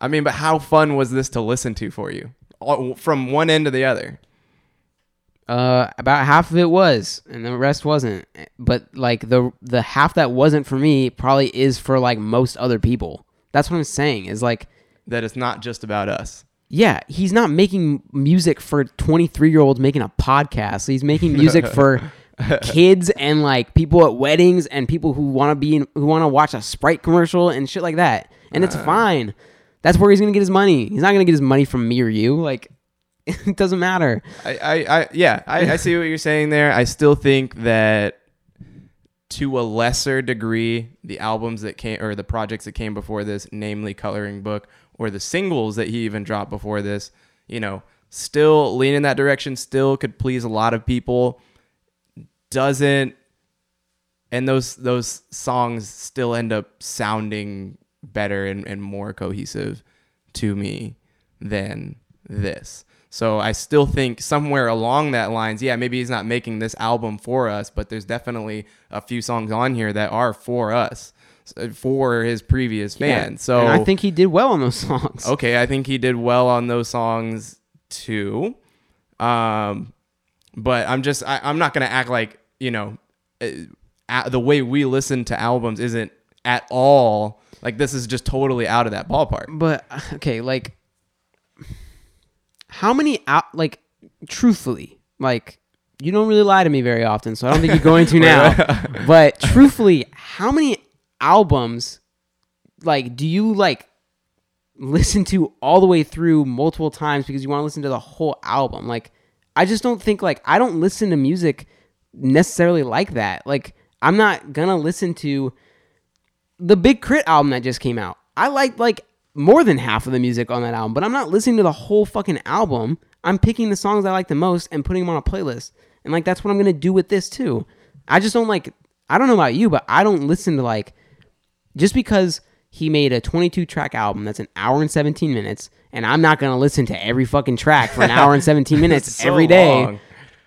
I mean, but how fun was this to listen to for you, All- from one end to the other? Uh, about half of it was, and the rest wasn't. But like the the half that wasn't for me probably is for like most other people. That's what I'm saying. Is like That it's not just about us. yeah, he's not making music for 23 year olds making a podcast. He's making music for kids and like people at weddings and people who want to be in, who want to watch a Sprite commercial and shit like that. And it's fine. That's where he's gonna get his money. He's not gonna get his money from me or you. Like it doesn't matter. I, I, I yeah, I, I see what you're saying there. I still think that to a lesser degree, the albums that came or the projects that came before this, namely Coloring Book or the singles that he even dropped before this, you know, still lean in that direction, still could please a lot of people. Doesn't and those those songs still end up sounding better and, and more cohesive to me than this. So I still think somewhere along that lines, yeah, maybe he's not making this album for us, but there's definitely a few songs on here that are for us, for his previous fans. So and I think he did well on those songs. okay, I think he did well on those songs too. Um, but I'm just I, I'm not gonna act like you know uh, the way we listen to albums isn't at all like this is just totally out of that ballpark. But okay, like how many out like truthfully, like you don't really lie to me very often, so I don't think you're going to now. but truthfully, how many albums like do you like listen to all the way through multiple times because you want to listen to the whole album? Like I just don't think like I don't listen to music necessarily like that. Like I'm not gonna listen to the Big K.R.I.T album that just came out. I like like more than half of the music on that album, but I'm not listening to the whole fucking album. I'm picking the songs I like the most and putting them on a playlist. And like that's what I'm gonna do with this too. I just don't like I don't know about you, but I don't listen to like just because he made a 22 track album that's an hour and 17 minutes, and I'm not gonna listen to every fucking track for an hour and 17 minutes So every day long.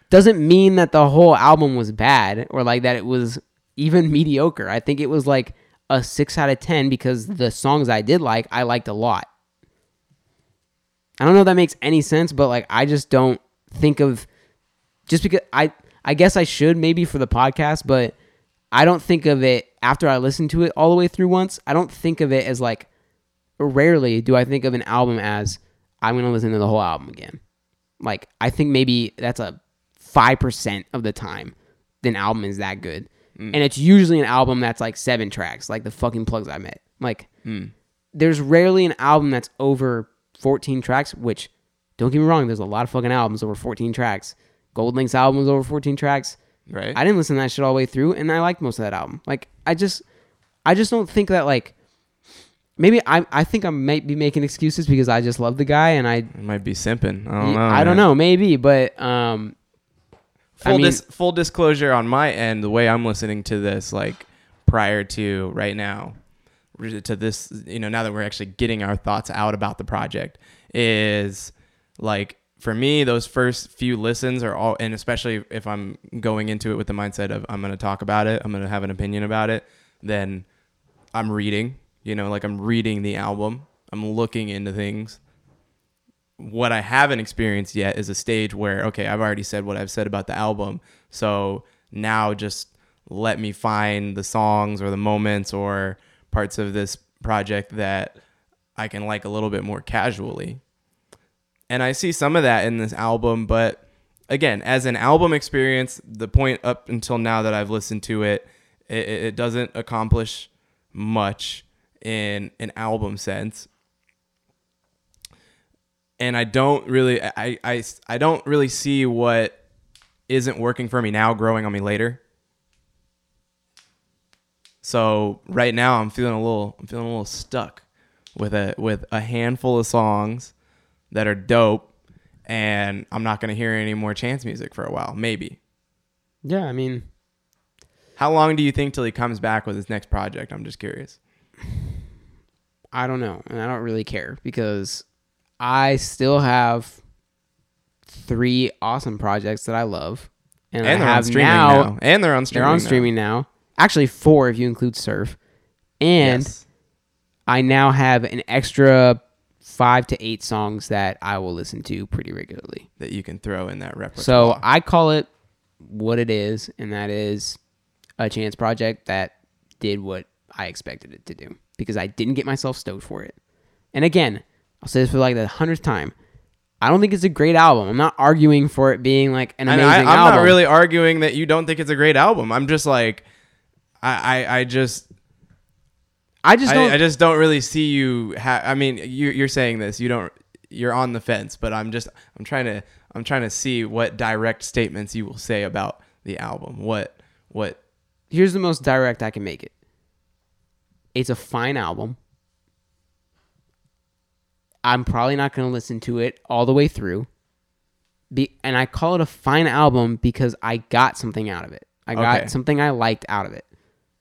doesn't mean that the whole album was bad or like that it was even mediocre. I think it was like a 6 out of 10 because the songs I did like, I liked a lot. I don't know if that makes any sense, but like I just don't think of just because I I guess I should maybe for the podcast, but I don't think of it after I listen to it all the way through once. I don't think of it as like rarely do I think of an album as I'm going to listen to the whole album again. Like I think maybe that's a 5% of the time an album is that good. And it's usually an album that's like 7 tracks, like the fucking plugs I met. Like there's rarely an album that's over 14 tracks, which don't get me wrong, there's a lot of fucking albums over 14 tracks. GoldLink's album was over 14 tracks. Right. I didn't listen to that shit all the way through, and I liked most of that album. Like, I just, I just don't think that like, maybe I, I think I might be making excuses because I just love the guy, and I, It might be simping. I don't know. I don't know, maybe, but um, Full I mean- dis- full disclosure on my end, the way I'm listening to this, like prior to right now to this you know now that we're actually getting our thoughts out about the project is like for me those first few listens are all and especially if i'm going into it with the mindset of i'm going to talk about it i'm going to have an opinion about it then i'm reading you know like i'm reading the album i'm looking into things what i haven't experienced yet is a stage where okay i've already said what i've said about the album so now just let me find the songs or the moments or parts of this project that I can like a little bit more casually. And I see some of that in this album, but again, as an album experience, the point up until now that I've listened to it, it, it doesn't accomplish much in an album sense. And I don't really I, I I don't really see what isn't working for me now growing on me later. So right now I'm feeling a little I'm feeling a little stuck with a with a handful of songs that are dope and I'm not going to hear any more chance music for a while, maybe. Yeah, I mean how long do you think till he comes back with his next project? I'm just curious. I don't know, and I don't really care because I still have three awesome projects that I love, and, and I have now, now, and they're on streaming. They're on streaming now. Actually, four if you include Surf. And yes. I now have an extra five to eight songs that I will listen to pretty regularly. That you can throw in that repertoire. So I call it what it is, and that is a chance project that did what I expected it to do because I didn't get myself stoked for it. And again, I'll say this for like the hundredth time. I don't think it's a great album. I'm not arguing for it being like an amazing I, am album. not really arguing that you don't think it's a great album. I'm just like I, I, I just I just don't. I, I just don't really see you. Ha- I mean, you, you're saying this. You don't. You're on the fence, but I'm just. I'm trying to. I'm trying to see what direct statements you will say about the album. What. What. Here's the most direct I can make it. It's a fine album. I'm probably not going to listen to it all the way through. Be, and I call it a fine album because I got something out of it. I got okay. something I liked out of it.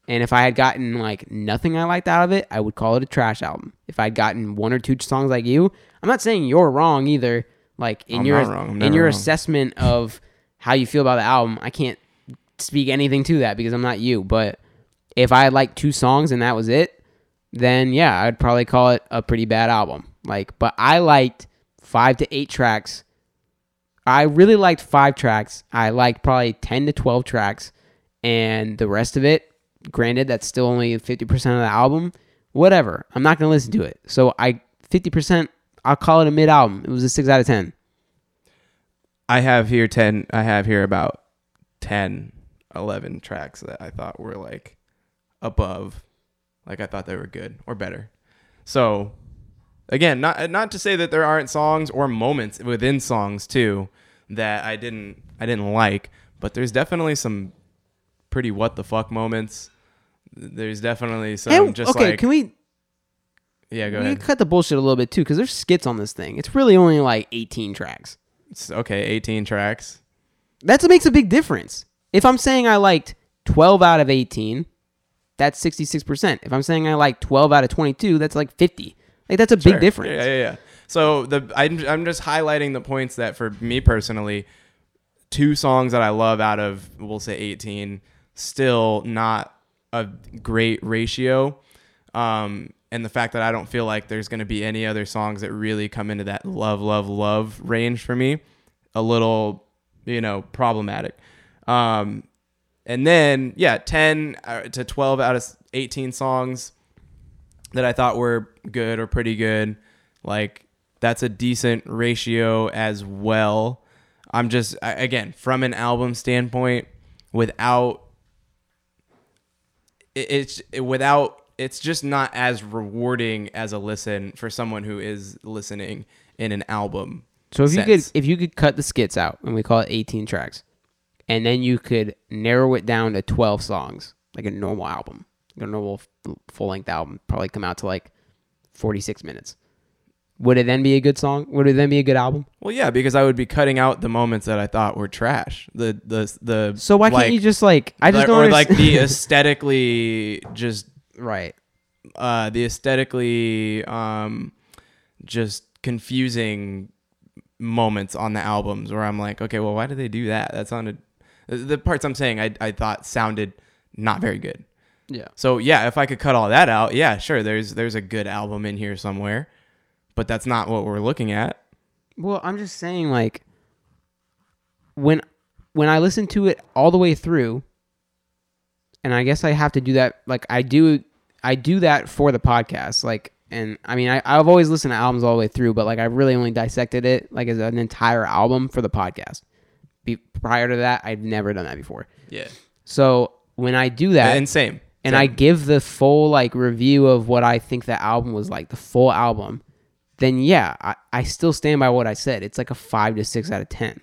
And if I had gotten like nothing I liked out of it, I would call it a trash album. If I'd gotten one or two songs like you, I'm not saying you're wrong either. Like in I'm your in your wrong. assessment of how you feel about the album, I can't speak anything to that because I'm not you. But if I had like two songs and that was it, then yeah, I'd probably call it a pretty bad album. Like, but I liked five to eight tracks. I really liked five tracks. I liked probably ten to twelve tracks, and the rest of it Granted, that's still only 50% of the album. Whatever. I'm not going to listen to it. So I 50%, I'll call it a mid album. It was a 6 out of 10. I have here 10 I have here about 10 11 tracks that I thought were like above like I thought they were good or better. So again, not not to say that there aren't songs or moments within songs too that I didn't I didn't like, but there's definitely some pretty what the fuck moments. There's definitely some and, just okay. Like, can we? Yeah, go we ahead. Cut the bullshit a little bit too, because there's skits on this thing. It's really only like 18 tracks. It's okay, 18 tracks. That's what makes a big difference. If I'm saying I liked 12 out of 18, that's 66%. If I'm saying I like 12 out of 22, that's like 50. Like that's a sure. big difference. Yeah, yeah, yeah. So the I'm I'm just highlighting the points that for me personally, two songs that I love out of we'll say 18 still not a great ratio. Um, and the fact that I don't feel like there's going to be any other songs that really come into that love, love, love range for me, a little, you know, problematic. Um, and then, yeah, 10 uh, to 12 out of 18 songs that I thought were good or pretty good. Like, that's a decent ratio as well. I'm just, again, from an album standpoint, without it's it, without it's just not as rewarding as a listen for someone who is listening in an album. So if sense. you could if you could cut the skits out and we call it 18 tracks and then you could narrow it down to 12 songs like a normal album, a normal full-length album probably come out to like 46 minutes. would it then be a good song? Would it then be a good album? Well, yeah, because I would be cutting out the moments that I thought were trash. The the the So why can't you just like I just like- don't or like the aesthetically just right. uh the aesthetically um just confusing moments on the albums where I'm like, okay, well, why did they do that? That sounded the- the parts I'm saying I I thought sounded not very good. Yeah. So yeah, if I could cut all that out, yeah, sure. There's there's a good album in here somewhere, but that's not what we're looking at. Well, I'm just saying like when when I listen to it all the way through and I guess I have to do that like I do I do that for the podcast like and I mean I, I've always listened to albums all the way through but like I really only dissected it like as an entire album for the podcast. Be, prior to that I've never done that before. Yeah. So when I do that and same. And. I give the full like review of what I think the album was like, the full album, then yeah, I, I still stand by what I said. It's like a five to six out of ten.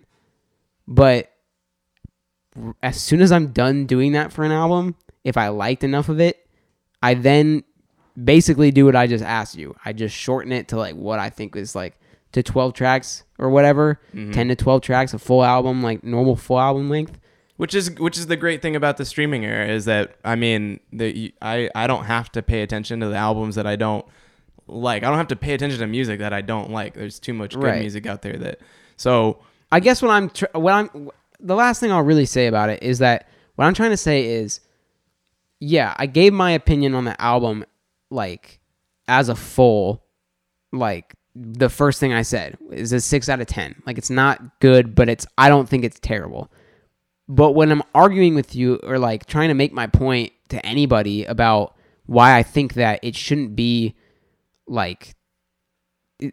But r- as soon as I'm done doing that for an album, if I liked enough of it, I then basically do what I just asked you. I just shorten it to like what I think is like to 12 tracks or whatever, mm-hmm. 10 to 12 tracks, a full album, like normal full album length. Which is which is the great thing about the streaming era is that I mean the I I don't have to pay attention to the albums that I don't like. I don't have to pay attention to music that I don't like. There's too much good Right. music out there that so I guess what I'm tr- what I'm the last thing I'll really say about it is that what I'm trying to say is yeah, I gave my opinion on the album like as a full like the first thing I said is a 6 out of 10. Like it's not good, but it's I don't think it's terrible. But when I'm arguing with you or like trying to make my point to anybody about why I think that it shouldn't be like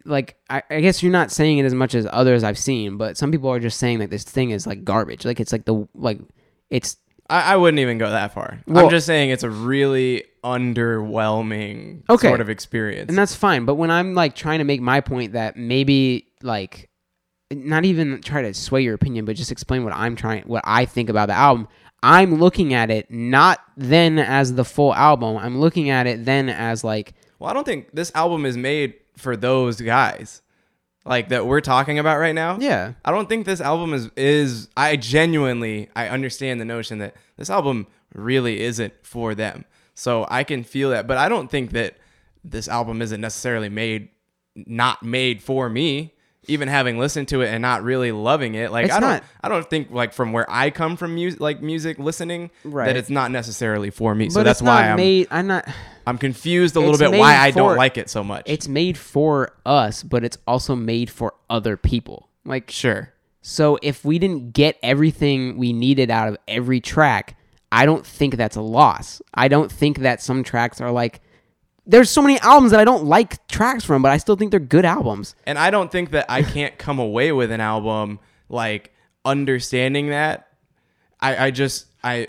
like I, I guess you're not saying it as much as others I've seen, but some people are just saying that this thing is like garbage. Like it's like the like it's I, I wouldn't even go that far. Well- I'm just saying it's a really underwhelming Okay. sort of experience. and that's fine. But when I'm like trying to make my point that maybe like not even try to sway your opinion, but just explain what I'm trying what I think about the album. I'm looking at it not then as the full album. I'm looking at it then as like well, I don't think this album is made for those guys like that we're talking about right now. yeah. I don't think this album is is I genuinely I understand the notion that this album really isn't for them. So I can feel that, but I don't think that this album isn't necessarily made not made for me. Even having listened to it and not really loving it, like It's I don't, not. I don't think like from where I come from, music, like music listening, Right. that it's not necessarily for me. so that's why I'm, made I'm not I'm confused a little bit why I don't like it so much. it's made for us, but it's also made for other people. Like sure, So if we didn't get everything we needed out of every track, I don't think that's a loss. I don't think that some tracks are like there's so many albums that I don't like tracks from, but I still think they're good albums. And I don't think that I can't come away with an album like understanding that. I, I just I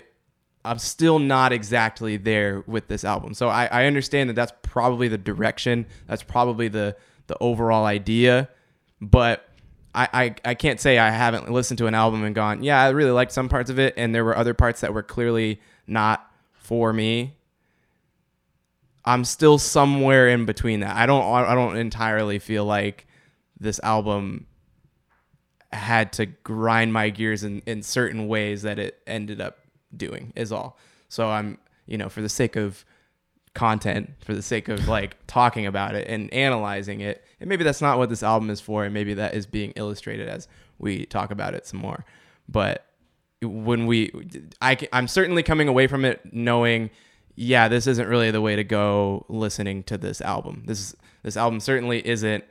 I'm still not exactly there with this album. So I, I understand that that's probably the direction. That's probably the the overall idea. But I, I, I can't say I haven't listened to an album and gone, yeah, I really liked some parts of it, and there were other parts that were clearly not for me. I'm still somewhere in between that. I don't I don't entirely feel like this album had to grind my gears in, in certain ways that it ended up doing is all. So I'm, you know, for the sake of content, for the sake of like talking about it and analyzing it, and maybe that's not what this album is for, and maybe that is being illustrated as we talk about it some more. But when we, I, I'm certainly coming away from it knowing, yeah, this isn't really the way to go listening to this album. This this album certainly isn't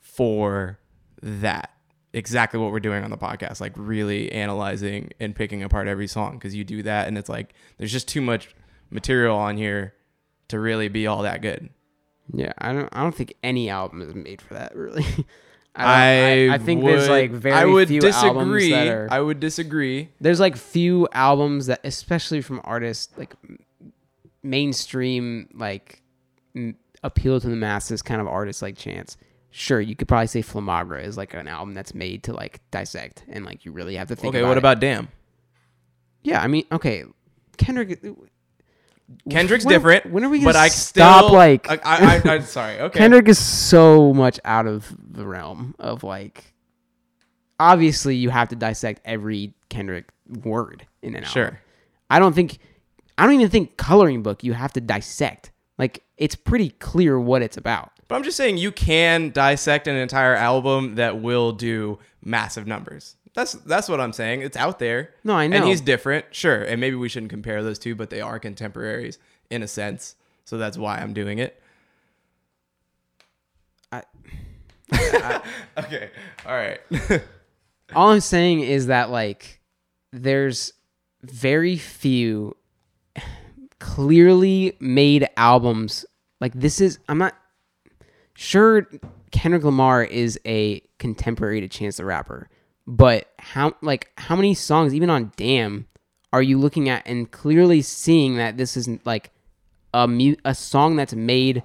for that exactly what we're doing on the podcast like really analyzing and picking apart every song because you do that and it's like there's just too much material on here to really be all that good Yeah, I don't I don't think any album is made for that really. i I, I think there's like very i would few albums disagree that are i would disagree there's like few albums that especially from artists like mainstream like m- appeal to the masses kind of artists like chance sure you could probably say flamagra is like an album that's made to like dissect and like you really have to think okay about what it. about damn yeah i mean okay kendrick uh, Kendrick's When- different. when are we but gonna I stop, still, like- I, I, I, I'm sorry. Okay. Kendrick is so much out of the realm of like. Obviously, you have to dissect every Kendrick word in an album. Sure. I don't think. I don't even think coloring book you have to dissect. Like it's pretty clear what it's about. But I'm just saying you can dissect an entire album that will do massive numbers. That's that's what I'm saying. It's out there. No, I know. And he's different, sure. And maybe we shouldn't compare those two, but they are contemporaries in a sense. So that's why I'm doing it. I- okay. All right. All I'm saying is that like there's very few clearly made albums. Like this is I'm not sure Kendrick Lamar is a contemporary to Chance the Rapper, but how like how many songs even on Damn are you looking at and clearly seeing that this isn't like a mu- a song that's made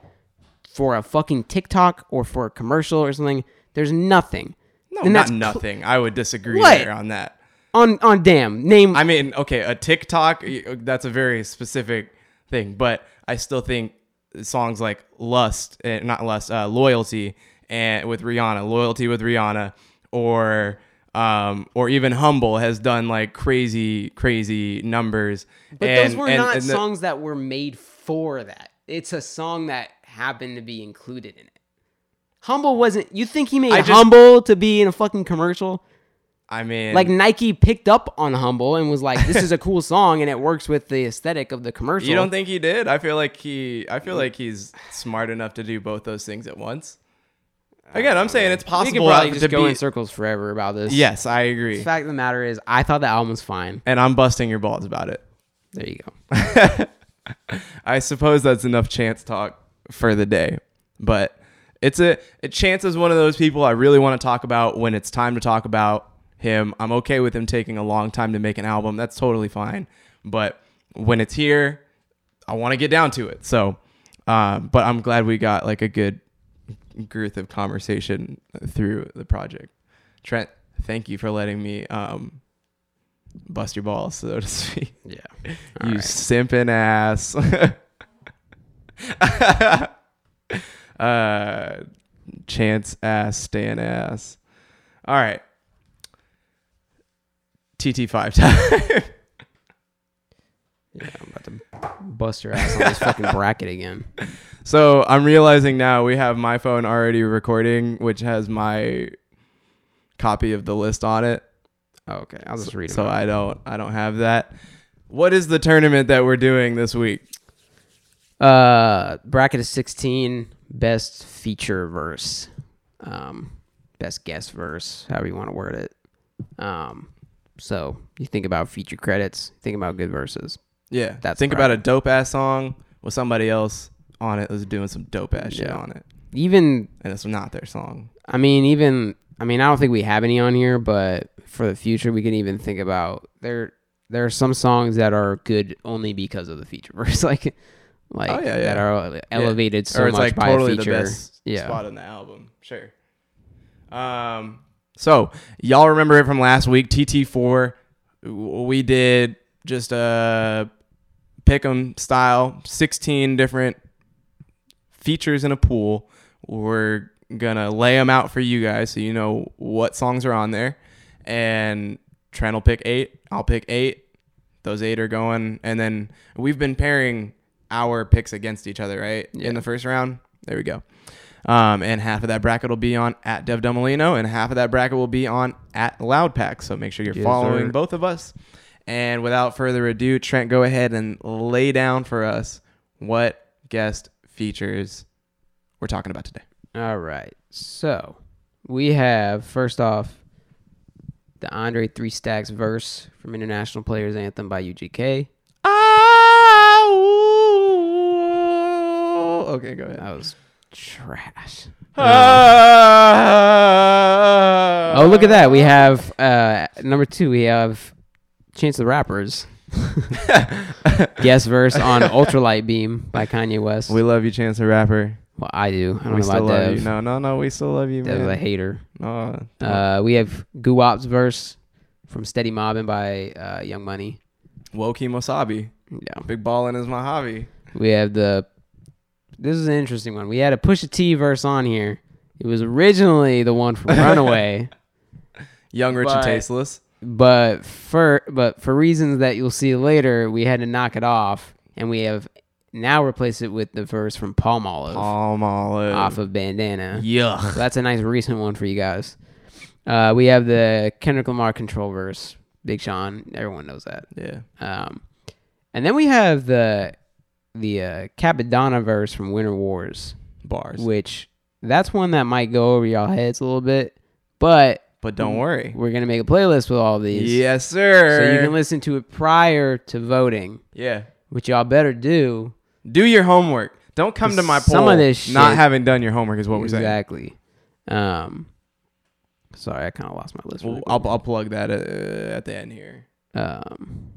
for a fucking TikTok or for a commercial or something? There's nothing. no, And not that's cl- nothing. I would disagree What? there on that. On on Damn. Name I mean, okay, a TikTok that's a very specific thing, but I still think songs like Lust, eh, not Lust, uh, Loyalty, and with Rihanna, Loyalty with Rihanna, or um, or even Humble has done like crazy, crazy numbers. But and, those were and- not and the- songs that were made for that. It's a song that happened to be included in it. Humble wasn't. You think he made I just- Humble to be in a fucking commercial? I mean, Like Nike picked up on Humble and was like, "This is a cool song and it works with the aesthetic of the commercial." you don't think he did? I feel like he, I feel like he's smart enough to do both those things at once. Again, I'm saying it's we possible could probably to just go be. in circles forever about this. yes, I agree. The fact of the matter is, I thought the album was fine. and I'm busting your balls about it. There you go. I suppose that's enough chance talk for the day. But it's a, a chance is one of those people I really want to talk about when it's time to talk about him. I'm okay with him taking a long time to make an album. That's totally fine. But when it's here, I want to get down to it. So, um, but I'm glad we got like a good girth of conversation through the project. Trent, thank you for letting me um, bust your balls, so to speak. Yeah. You right. simping ass. uh, chance ass, Stan ass. All right. TT five time. Yeah, I'm about to bust your ass on this fucking bracket again. so I'm realizing now we have my phone already recording, which has my copy of the list on it. Oh, okay, I'll just read it. So I don't I don't have that. What is the tournament that we're doing this week? Uh, bracket is 16. Best feature verse. Um, best guest verse, however you want to word it. Um, so you think about feature credits, think about good verses. Yeah. That's Think about a dope ass song with somebody else on it that's doing some dope ass shit Yeah. on it. Even, And it's not their song. I mean, even, I mean, I don't think we have any on here, but for the future, we can even think about there. There are some songs that are good only because of the feature verse, like, like Oh, yeah, that yeah. are elevated so or it's much like by totally a feature. the best yeah. spot on the album. Sure. Um, so y'all remember it from last week? TT4. We did just a pick 'em style, sixteen different features in a pool. We're gonna lay them out for you guys so you know what songs are on there, and Trent will pick eight. I'll pick eight. Those eight are going, and then we've been pairing our picks against each other, right? Yeah. In the first round. There we go. Um, and half of that bracket will be on at Dev Dumalino, and half of that bracket will be on at Loud Pack. So make sure you're Yes, following sir. both of us. And without further ado, Trent, go ahead and lay down for us what guest features we're talking about today. All right. So we have first off the Andre Three Stacks verse from International Players Anthem by UGK. Ah, okay, go ahead. That was trash. Ah. Oh, look at that. We have uh number two. We have Chance the Rappers guest verse on Ultralight Beam by Kanye West. We love you, Chance the Rapper. well, I do. I don't We know still about love Dev. you. No, no, no. We still love you, Dev's a man. hater. Oh, Uh, we have Guwop's verse from Steady Mobbin by uh, Young Money. Woki Mosabi. Yeah. Big balling is my hobby. We have the. This is an interesting one. We had a Pusha T verse on here. It was originally the one from Runaway, Young, rich, But- and tasteless. but for but for reasons that you'll see later, we had to knock it off, and we have now replaced it with the verse from Palmolive Palm olive. off of Bandana. Yuck. So that's a nice recent one for you guys. Uh, we have the Kendrick Lamar control verse, Big Sean. Everyone knows that. Yeah. Um, and then we have the the uh, Cappadonna verse from Winter Wars, Bars. which that's one that might go over y'all heads a little bit, but but don't worry. we're gonna make a playlist with all these, Yes, sir. so you can listen to it prior to voting, Yeah. which y'all better do. Do your homework. Don't come to my poll. Some of this not shit- having done your homework is what we're saying. exactly. Um, sorry, I kind of lost my list. Well, really I'll. I'll plug that uh, at the end here. Um,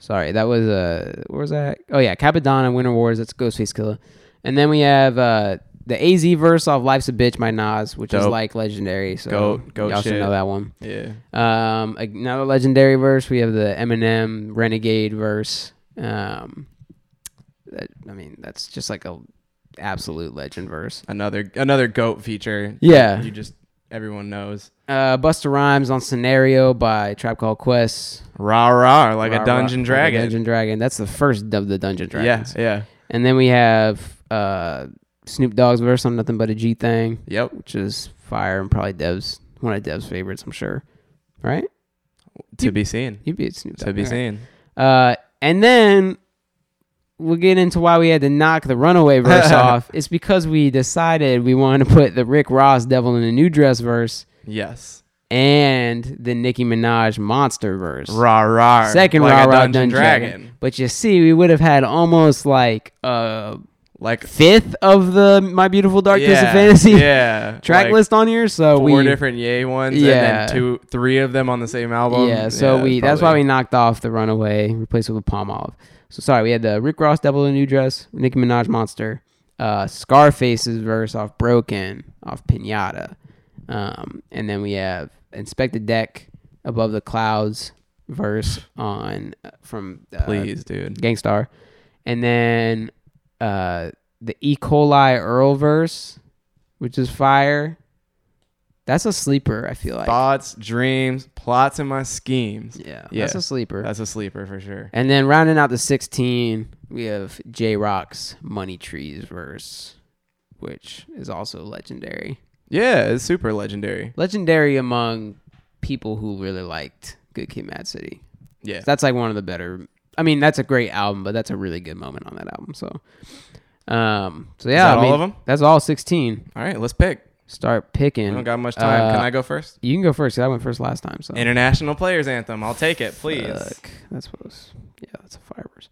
sorry, that was uh, where was that? Oh yeah, Cappadonna, Winter Wars. That's Ghostface Killah, and then we have uh the AZ verse off "Life's a Bitch" by Nas, which is like legendary. So Goat- goat y'all should shit. know that one. Yeah. Um, another legendary verse. We have the Eminem Renegade verse. Um, that, I mean, that's just like a absolute legend verse. Another another goat feature. Yeah. You just everyone knows. Uh, Busta Rhymes on "Scenario" by Tribe Called Quest. Rah rah like Rah, a dungeon rah, like a dragon. Dungeon Dragon. That's the first of the Dungeon Dragon. yeah, yeah. And then we have uh, Snoop Dogg's verse on "Nothing But a G Thing," Yep. which is fire and probably Dev's one of Dev's favorites. I'm sure. Right? To be seen. You'd be a Snoop Dogg. To be right? seen. Uh, and then we'll get into why we had to knock the Runaway verse off. It's because we decided we wanted to put the Rick Ross "Devil in a New Dress" verse Yes. and the Nicki Minaj "Monster" verse. Rah rah. Second like rah rah dungeon, Dungeon dragon. Dragon. But you see, we would have had almost like a Like fifth of the My Beautiful Dark Twisted yeah, Fantasy Yeah. track like list on here. So Four we different yay ones. Yeah. And then two, three of them on the same album. yeah, so Yeah, we that's why we knocked off the Runaway, replaced it with Palmolive. So sorry, we had the Rick Ross Devil in a New Dress, Nicki Minaj Monster, uh, Scarface's verse off Broken off Pinata, um, and then we have Inspectah Deck Above the Clouds verse on uh, from uh, Please, dude. Gang Starr, and then uh, the E. coli Earl verse, which is fire. That's a sleeper. I feel like. Thoughts, dreams, plots, and my schemes. Yeah, Yeah. that's a sleeper. That's a sleeper for sure. and then rounding out the 16, we have Jay Rock's Money Trees verse, which is also legendary. Yeah, it's super legendary. Legendary among people who really liked Good Kid, Mad City. Yeah. That's like one of the better. I mean, that's a great album, but that's a really good moment on that album. So, um, so yeah, that I mean, all of 'em? That's all 16. All right, let's pick. Start picking. I don't got much time. Uh, Can I go first? You can go first. 'cause I went first last time. So International Players Anthem. I'll take it, please. Fuck. That's what was. Yeah, that's a fire verse.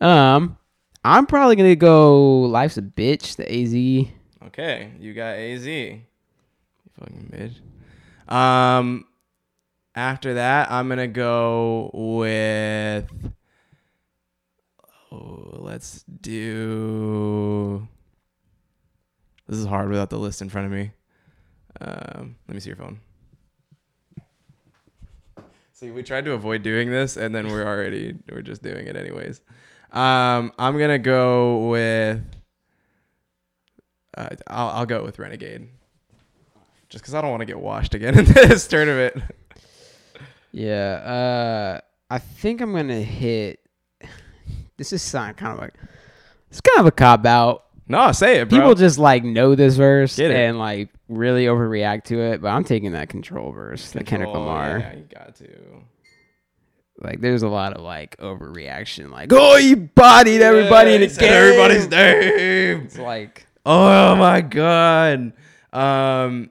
Um, I'm probably gonna go "Life's a Bitch." The AZ. Okay, you got AZ. Fucking bitch. Um, after that, I'm gonna go with. Oh, let's do. This is hard without the list in front of me. Um, let me see your phone. See, we tried to avoid doing this, and then we're already we're just doing it anyways. Um, I'm gonna go with. Uh, I'll I'll go with Renegade. Just because I don't want to get washed again in this tournament. Yeah. Uh, I think I'm gonna hit. This is kind of like. It's kind of a cop out. No, say it, bro. People just like know this verse and like really overreact to it, but I'm taking that control verse, the Kendrick Lamar. Yeah, you got to. Like, there's a lot of like overreaction, like, oh, you bodied everybody in Yeah, the he game. Everybody's name. It's like, Oh my god. Um,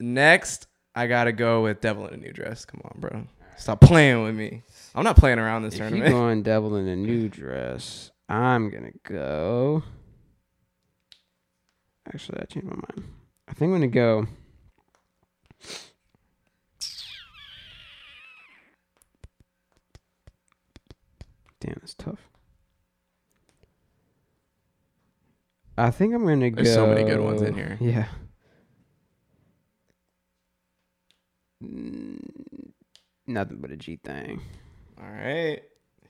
next I gotta go with Devil in a New Dress. Come on, bro. Stop playing with me. I'm not playing around this if you tournament. going Devil in a New Dress, I'm gonna go. Actually, I changed my mind. I think I'm gonna go. Damn, it's tough. I think I'm gonna go. There's so many good ones in here. Yeah. Nothing but a G thing. All right.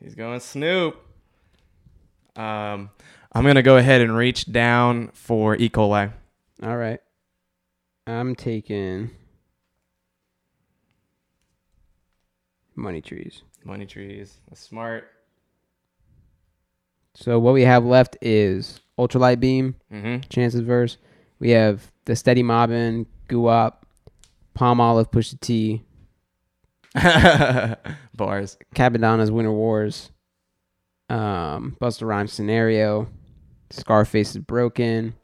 He's going Snoop. Um, I'm gonna go ahead and reach down for E. coli. All right. I'm taking money trees. Money trees. That's smart. So what we have left is ultralight beam, Mm-hmm. Chance's verse. We have the steady mobbing, guap, Palmolive, push the T, Bars. Cappadonna's Winter Wars, um, Busta Rhymes scenario, Scarface is broken,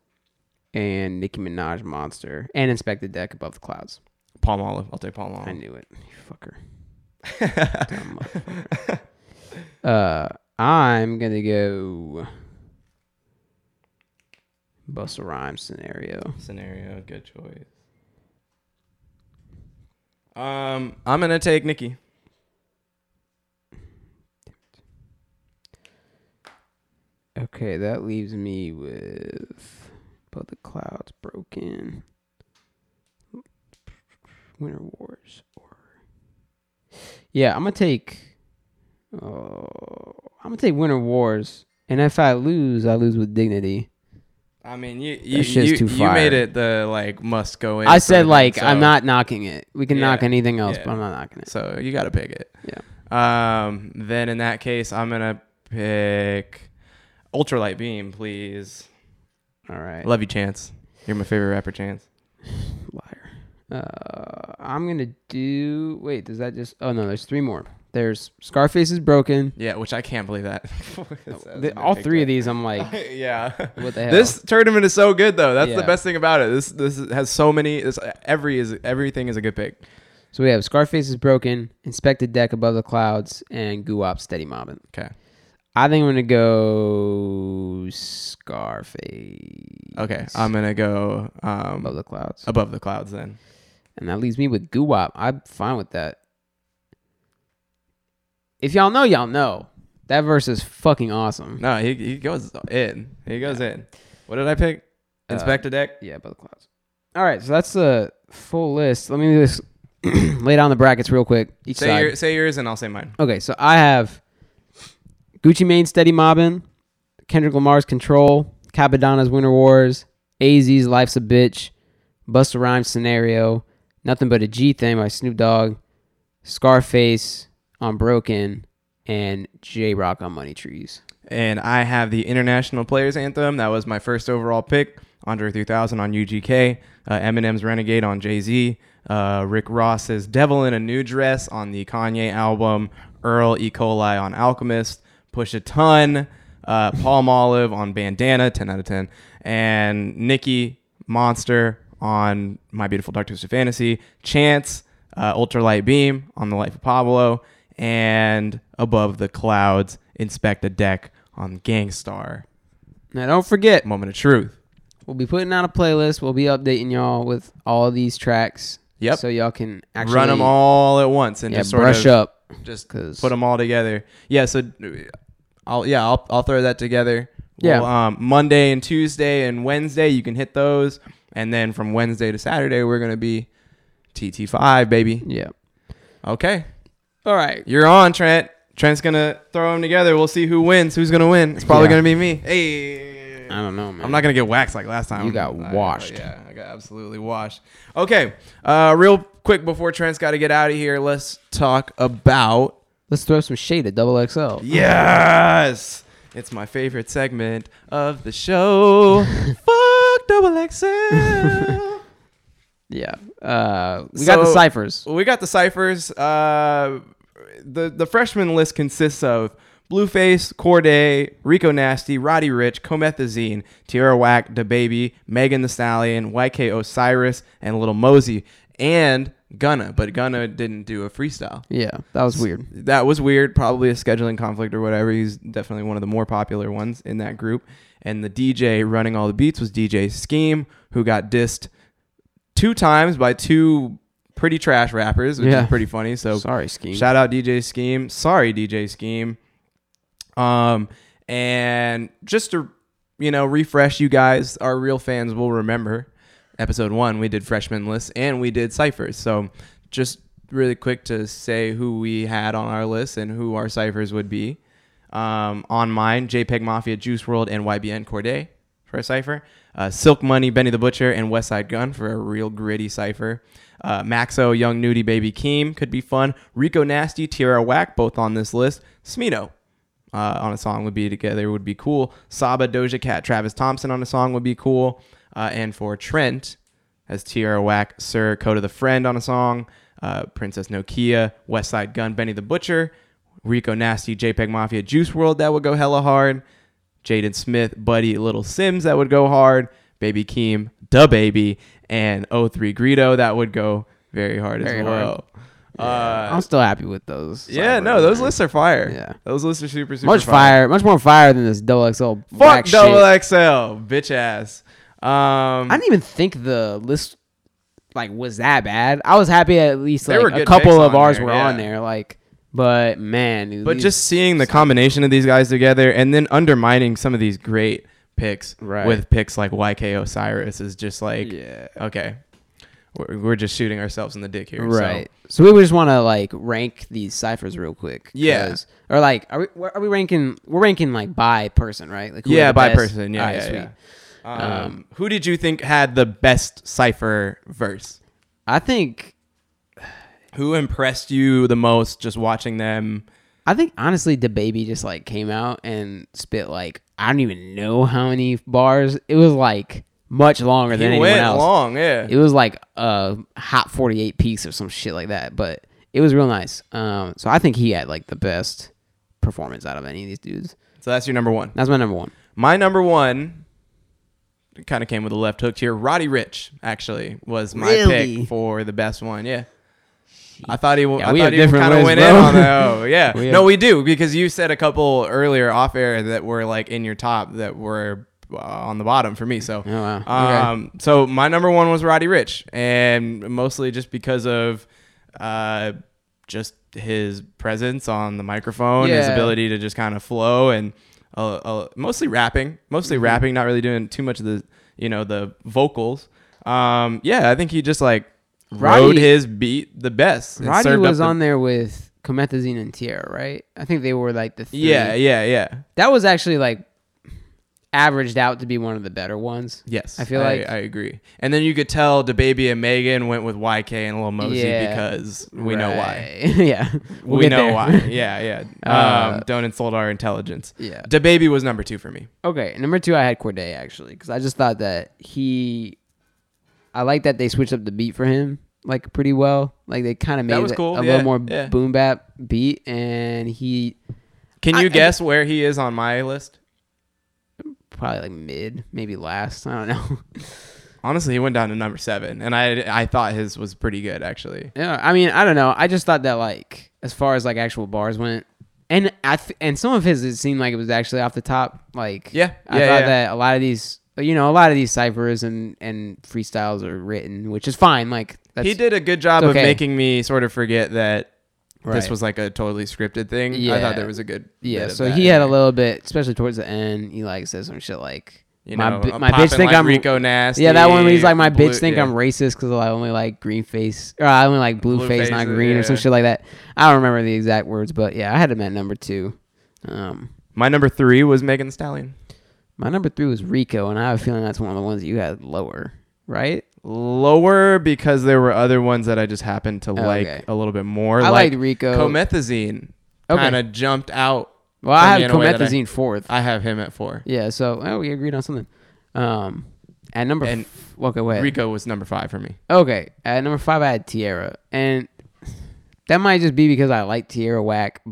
and Nicki Minaj monster, and Inspectah Deck above the clouds. Palmolive. I'll take Palmolive. I knew it, you fucker. Dumb motherfucker. uh, I'm gonna go Busta Rhymes scenario. Scenario. Good choice. Um, I'm gonna take Nicki. Okay, that leaves me with But the Clouds Broken. Winter Wars or Yeah, I'm gonna take oh I'm gonna take Winter Wars. And if I lose, I lose with dignity. I mean, you you you, you made it the like must go in. I said like thing, I'm not knocking it. We can knock anything else, yeah. but I'm not knocking it. So you got to pick it. Yeah. Um. Then in that case, I'm gonna pick ultralight beam, please. All right. Love you, Chance. You're my favorite rapper, Chance. Liar. Uh, I'm gonna do. Wait, does that just? Oh no, there's three more. There's Scarface is broken. Yeah, which I can't believe that. The- all three of these, I'm like, yeah. what the hell? This tournament is so good though. That's the best thing about it. This this has so many. This every is everything is a good pick. So we have Scarface is broken, Inspectah Deck above the clouds, and Guop steady mobbing. Okay. I think I'm gonna go Scarface. Okay. I'm gonna go um above the clouds, above the clouds then. and that leaves me with Guop. I'm fine with that. If y'all know, y'all know. That verse is fucking awesome. No, he he goes in. He goes in. What did I pick? Uh, deck. Yeah, above the clouds. All right, so that's the full list. Let me just lay down the brackets real quick. Each Say side. your say yours and I'll say mine. Okay, so I have Gucci Mane Steady Mobbin, Kendrick Lamar's Control, Cappadonna's Winter Wars, AZ's Life's a Bitch, Busta Rhymes Scenario, Nothing But a G Thing by Snoop Dogg, Scarface on Broken, and Jay Rock on Money Trees. And I have the International Players Anthem. That was my first overall pick. Andre 3000 on UGK. Uh, Eminem's Renegade on Jay Z. Uh, Rick Ross's Devil in a New Dress on the Kanye album. Earl E. coli on Alchemist. Push a Ton. Uh, Palm Olive on Bandana, 10 out of 10. And Nicki Monster on My Beautiful Dark Twisted Fantasy. Chance, uh, Ultralight Beam on The Life of Pablo. And Above the Clouds, Inspectah Deck on Gang Starr. Now, don't forget, Moment of Truth. we'll be putting out a playlist. We'll be updating y'all with all these tracks. Yep. So y'all can actually Run them all at once and yeah, just sort of brush up. just 'cause- put them all together. Yeah, so I'll yeah I'll I'll throw that together. Yeah. Well, um, Monday and Tuesday and Wednesday you can hit those, and then from Wednesday to Saturday we're gonna be TT five baby. Yeah. Okay, All right. you're on Trent. Trent's gonna throw them together. We'll see who wins. Who's gonna win? It's probably Yeah. gonna be me. Hey. I don't know, man. I'm not gonna get waxed like last time. You got I- washed. yeah, I got absolutely washed. Okay, uh, real quick before Trent's got to get out of here, let's talk about Let's throw some shade at Double XL. yes. It's my favorite segment of the show. Fuck double XL. Yeah. Uh, we got the So- ciphers. we got the ciphers. Uh, the the freshman list consists of Blueface, Cordae, Rico Nasty, Roddy Ricch, Comethazine, Tierra Whack, DaBaby, Megan Thee Stallion, YK Osiris, and Little Mosey, and Gunna. But Gunna didn't do a freestyle. Yeah, that was weird. That was weird. Probably a scheduling conflict or whatever. He's definitely one of the more popular ones in that group. And the DJ running all the beats was DJ Scheme, who got dissed two times by two pretty trash rappers, which Yeah. is pretty funny. So Sorry, scheme. shout out DJ Scheme. Sorry, DJ Scheme. Um, and just to you know refresh you guys, our real fans will remember episode one. We did freshman lists and we did ciphers. So just really quick to say who we had on our list and who our ciphers would be. Um, on mine, JPEG Mafia, Juice WRLD, and YBN Cordae for a cipher. Uh, Silk Money, Benny the Butcher, and Westside Gunn for a real gritty cipher. Uh, Maxo, Young Nudy, Baby Keem could be fun. Rico Nasty, Tierra Whack, both on this list. Smino uh, on a song would be together would be cool. Saba, Doja Cat, Travis Thompson on a song would be cool. Uh, and for Trent, as Tierra Whack, Sir, Kota the Friend on a song. Uh, Princess Nokia, Westside Gunn, Benny the Butcher, Rico Nasty, JPEG Mafia, Juice WRLD that would go hella hard. Jaden Smith, Buddy, Little Simz that would go hard. Baby Keem, DaBaby, and 03 Greedo that would go very hard Very as hard. well. Uh, I'm still happy with those. yeah, no, those lists are fire. Yeah. those lists are super, super much fire, much more fire than this double XL. Fuck double. XL, bitch ass. Um, I didn't even think the list like was that bad. I was happy at least like a couple of ours there, were yeah. on there. Like, but man, but just seeing the combination of these guys together and then undermining some of these great picks Right. with picks like YK Osiris is just like, yeah, okay, we're, we're just shooting ourselves in the dick here. right. So, we just want to like rank these ciphers real quick. Yeah. or like, are we are we ranking? We're ranking like by person, right? Like, So, yeah, by best? person. Yeah, Alright, yeah, yeah. Um, who did you think had the best cipher verse? I think Who impressed you the most just watching them? I think honestly, the baby just like came out and spit like I don't even know how many bars. It was like much longer than anyone else. long, yeah. It was like a hot forty eight piece or some shit like that. But it was real nice. Um, so I think he had like the best performance out of any of these dudes. so that's your number one. That's my number one. My number one kind of came with a left hook here. Roddy Ricch actually was my Really? pick for the best one. Yeah. I thought he. Yeah, I we thought have he different kind of lists, went bro. in on that. Oh, yeah. We no, we do because you said a couple earlier off air that were like in your top that were uh, on the bottom for me. So, Oh, wow. Okay. um, so my number one was Roddy Ricch, and mostly just because of, uh, just his presence on the microphone, his ability to just kind of flow, and uh, uh, mostly rapping, mostly Mm-hmm. rapping, not really doing too much of the, you know, the vocals. Um, yeah, I think he just like Roddy- rode his beat the best. Roddy was the- on there with Comethazine and Tierra, right? I think they were like the three. Yeah, yeah, yeah. That was actually like averaged out to be one of the better ones. Yes, I feel like- I agree. And then you could tell the baby and Megan went with YK and Lil Mosey Yeah. because we know why. Yeah. We'll we know there. why. Yeah, yeah. Um, Uh, don't insult our intelligence. Yeah. The baby was number two for me. Okay, number two, I had Cordae actually because I just thought that he, I like that they switched up the beat for him like pretty well. Like they kind of made That was it cool, a yeah, little more yeah. boom bap beat, and he Can you I- guess where he is on my list? probably like mid, maybe last. I don't know. Honestly, he went down to number seven, and I I thought his was pretty good actually. yeah, I mean, I don't know. I just thought that like as far as like actual bars went. And I th- and some of his it seemed like it was actually off the top. Like Yeah, I yeah, thought yeah. that a lot of these, you know, a lot of these ciphers and and freestyles are written, which is fine. Like that's, he did a good job it's of making me sort of forget that this was like a totally scripted thing. Yeah. I thought there was a good Yeah, so he had a little bit, especially towards the end. He like says some shit like, you my know bi- my bitch think like I'm- Rico Nasty. yeah, that one where he's like, my Blue- bitch think yeah. I'm racist because I only like green face, or I only like blue, Blue face, not faces, green, or some shit like that. I don't remember the exact words, but yeah, I had him at number two. Um, My number three was Megan Stallion. my number three was Rico, and I have a feeling that's one of the ones you had lower, right? Lower because there were other ones that I just happened to like okay. a little bit more. I like liked Rico. Comethazine Okay. kind of jumped out. well, I have in a way that I- Comethazine fourth. I have him at four. yeah, so oh, we agreed on something. Um, at number And f- okay, wait. Rico was number five for me. Okay, at number five, I had Tierra, and that might just be because I like Tierra Whack.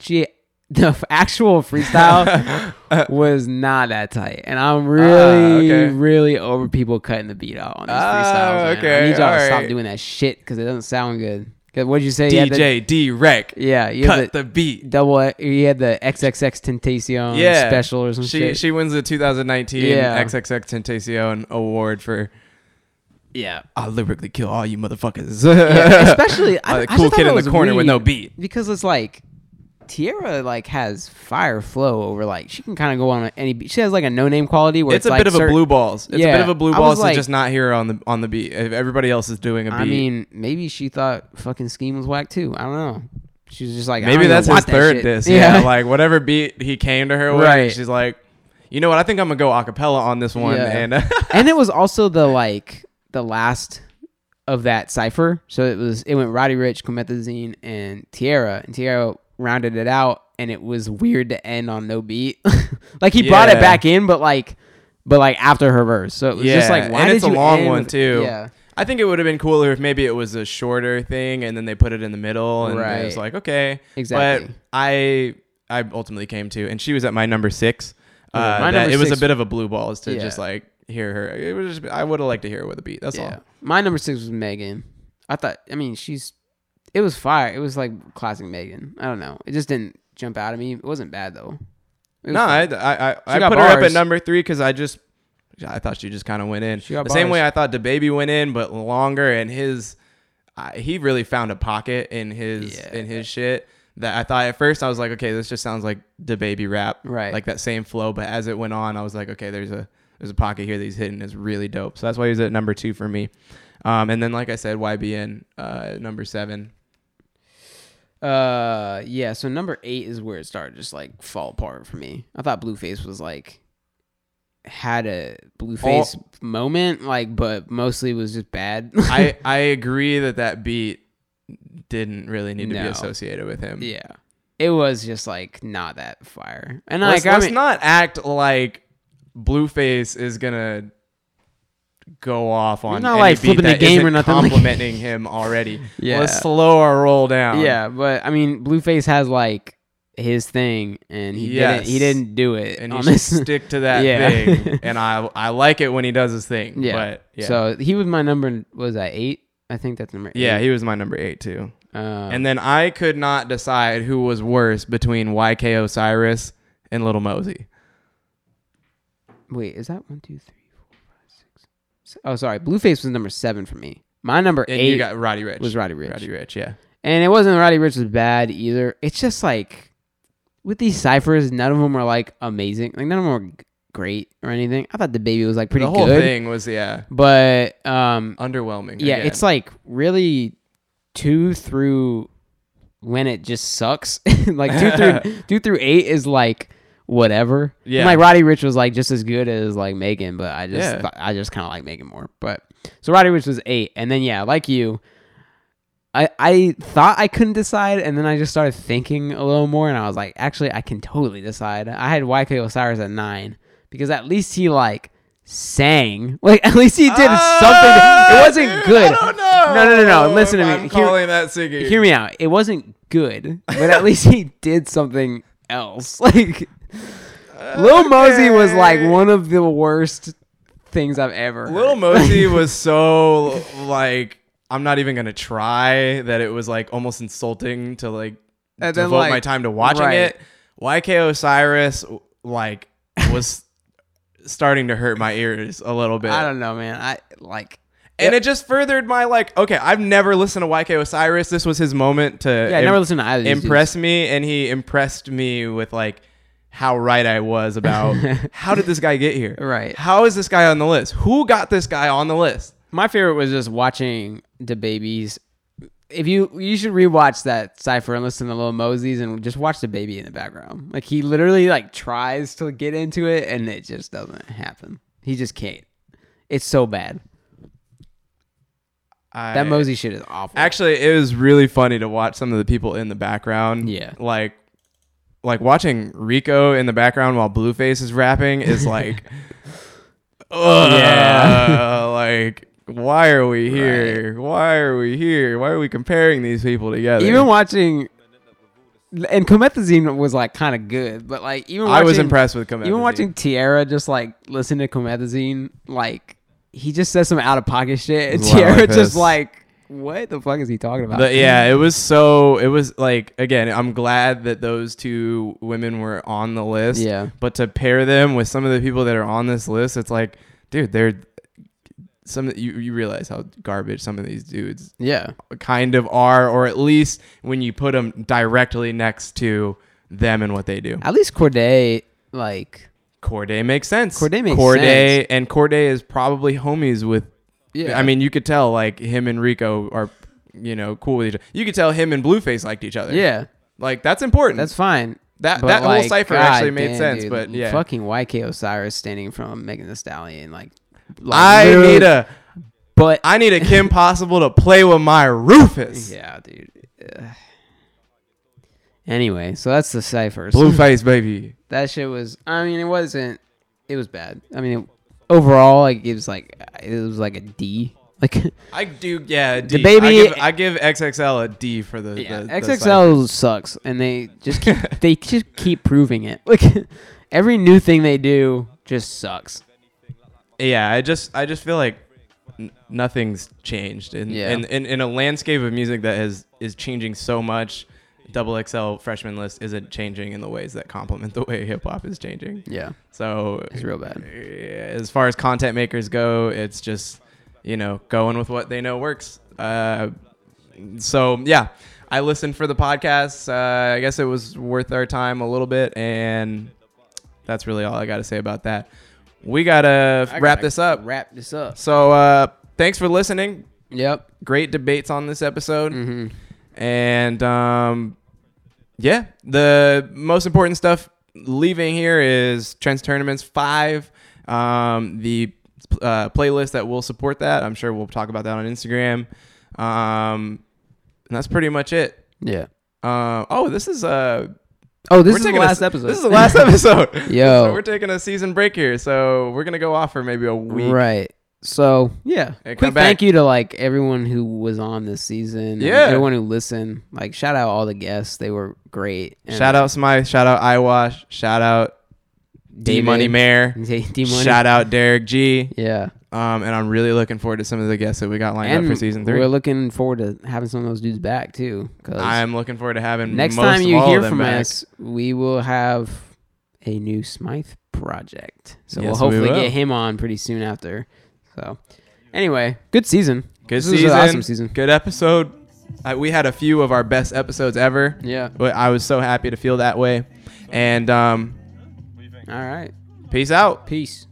She, the actual freestyle was not that tight, and I'm really, Ah, okay. really over people cutting the beat out on these Ah, freestyles. man. I need y'all to stop doing that shit because it doesn't sound good. 'Cause what'd you say? DJ D Rec. yeah, you Cut the, the beat. double. You had the XXXTentacion Yeah. special or some She shit. she wins the 2019 Yeah. XXXTentacion award for yeah. I'll lyrically kill all you motherfuckers. Yeah, especially I, Uh, I the just cool kid in the corner with no beat. because it's like Tierra like has fire flow over like she can kind of go on any beat. She has like a no name quality where It's it's, a like bit of a blue balls. It's a bit of a blue balls was to just not hear her on the on the beat. If everybody else is doing a beat. I mean, maybe she thought fucking scheme was whack too. I don't know. She was just like, Maybe that's his that third shit. disc. Yeah. like whatever beat he came to her with, Right. she's like, you know what? I think I'm gonna go acapella on this one. Yeah. And and it was also the like the last of that cipher. So it was it went Roddy Ricch, Comethazine, and Tierra, and Tierra rounded it out, and it was weird to end on no beat. like he brought it back in, but like but like after her verse. So it was just like why and did it's a long end one, too. Yeah. I think it would have been cooler if maybe it was a shorter thing and then they put it in the middle and it was like okay, Exactly. But I I ultimately came to, and she was at my number six. Okay, Uh, my number it was a bit of a blue balls to Yeah. just like hear her. It was just, I would have liked to hear her with a beat. That's Yeah. all. My number six was Megan. I thought I mean she's it was fire. It was like classic Megan. I don't know. It just didn't jump out at me. It wasn't bad though. No. I I, I, I put her up at number three because I just I thought she just kind of went in She got the same way I thought the baby went in, but longer. And his I he really found a pocket in his Yeah. in his shit that I thought at first I was like, okay, this just sounds like the baby rap, Right. Like that same flow. But as it went on, I was like, okay, there's a there's a pocket here that he's hitting is really dope. So that's why he's at number two for me. Um, and then like I said, YBN uh, number seven. Uh, yeah. So number eight is where it started just like fall apart for me. I thought Blueface was like had a Blueface moment, like, but mostly was just bad. I I agree that that beat didn't really need to be associated with him. yeah, it was just like not that fire. And let's, like, I let's mean, not act like Blueface is gonna go off on not like flipping the game or nothing like- complimenting him already. Yeah. let's slow our roll down. yeah, but I mean, Blueface has like his thing, and he didn't. He didn't do it and he should stick to that Yeah. thing. And I I like it when he does his thing. yeah. but yeah, So he was my number. Was that eight? I think that's number eight. yeah, he was my number eight too. Um, And then I could not decide who was worse between YK Osiris and Little Mosey. Wait, is that one, two, three, six? Oh, sorry. Blueface was number seven for me. My number And eight you got Roddy Ricch. was Roddy Ricch. Roddy Ricch, yeah. And it wasn't Roddy Ricch was bad either. It's just like with these ciphers, none of them were like amazing. Like none of them were g- great or anything. I thought the baby was like pretty the whole good, thing was yeah but um, underwhelming. yeah, again. it's like really two through when it just sucks. like two through two through eight is like whatever. Yeah. And like Roddy Ricch was like just as good as like Megan, but I just Yeah. I just kind of like Megan more. But so Roddy Ricch was eight, and then yeah, like you. I, I thought I couldn't decide, and then I just started thinking a little more, and I was like, actually, I can totally decide. I had YK Osiris at nine because at least he like sang, like at least he did something. It wasn't Ah, dude, good. I don't know. No, no, no, no. Listen to me. I'm Hear- calling that singing. Hear me out. It wasn't good, but at least he did something else. Like Lil Mosey was like one of the worst things I've ever. Little heard. Mosey was so like I'm not even gonna try that it was like almost insulting to like And devote like- my time to watching right. it. YK Osiris like was starting to hurt my ears a little bit. I don't know, man. I like. and it just furthered my like okay, I've never listened to YK Osiris. This was his moment to Yeah, I im- never listened to either. impress me and he impressed me with like how right I was about how did this guy get here? Right. How is this guy on the list? Who got this guy on the list? My favorite was just watching the babies. If you you should rewatch that cipher and listen to Little Mosey's and just watch the baby in the background. Like he literally like tries to get into it and it just doesn't happen. He just can't. It's so bad. I, That Mosey shit is awful. Actually, it was really funny to watch some of the people in the background. Yeah. Like like watching Rico in the background while Blueface is rapping is like ugh, Yeah. like why are we here? Why are we here? Why are we comparing these people together? even watching and Comethazine was like kind of good, but like even watching, I was impressed with Comethazine. Even watching Tierra just like listen to Comethazine, like he just says some out of pocket shit, and like just like, what the fuck is he talking about? The- yeah, it was so. It was like again. I'm glad that those two women were on the list. Yeah. But to pair them with some of the people that are on this list, it's like, dude, they're some. You you realize how garbage some of these dudes yeah, kind of are, or at least when you put them directly next to them and what they do. at least Cordae, like, Cordae makes sense. Cordae makes Cordae sense. and Cordae is probably homies with. Yeah, I mean, you could tell like him and Rico are you know, cool with each other. You could tell him and Blueface liked each other. Yeah, like that's important. that's fine. that But, that whole cipher God actually made damn, sense. dude, But yeah, fucking YK Osiris standing from Megan Thee Stallion, like, like I literally- need a but I need a Kim Possible to play with my Rufus. yeah, dude. Ugh. Anyway, so that's the ciphers. Blueface baby. that shit was. I mean, it wasn't. It was bad. I mean, it, overall, like it was like uh, it was like a D. Like I do, yeah. The baby- I give, I give XXL a D for the, yeah, the, the XXL sucks, and they just keep, they just keep proving it. Like every new thing they do just sucks. yeah i just i just feel like n- nothing's changed in, Yeah. in, in in a landscape of music that has is changing so much double xl freshman list isn't changing in the ways that complement the way hip-hop is changing Yeah, so it's real bad. as far as content makers go it's just you know going with what they know works uh so yeah i listened for the podcast uh i guess it was worth our time a little bit and that's really all i got to say about that we gotta I wrap gotta this up Wrap this up. so uh, thanks for listening. Yep. Great debates on this episode, hmm and um, yeah, the most important stuff leaving here is Trent's Tournaments Five. Um, the uh, playlist that will support that. I'm sure we'll talk about that on Instagram. Um, and that's pretty much it. Yeah. Uh, oh, this is uh, Oh, this we're is the taking a- last episode. This is the last episode. Yo. so we're taking a season break here. So we're gonna go off for maybe a week. Right. So yeah, Hey, quick back. thank you to like everyone who was on this season. and Yeah. everyone who listened. Like shout out all the guests. They were great. And, Shout out Smythe. Shout out Iwash. Shout out D Money Mayor. D-Money. Shout out Derek G. Yeah. Um, and I'm really looking forward to some of the guests that we got lined and up for season three. We're looking forward to having some of those dudes back too. 'cause I'm looking forward to having next time you hear from back. us, we will have a new Smythe project. So Yes, we'll hopefully will. get him on pretty soon after. So anyway, good season. Good This season. an awesome season. Good episode. I, we had a few of our best episodes ever. Yeah. But I was so happy to feel that way. And um, All right. peace out. Peace.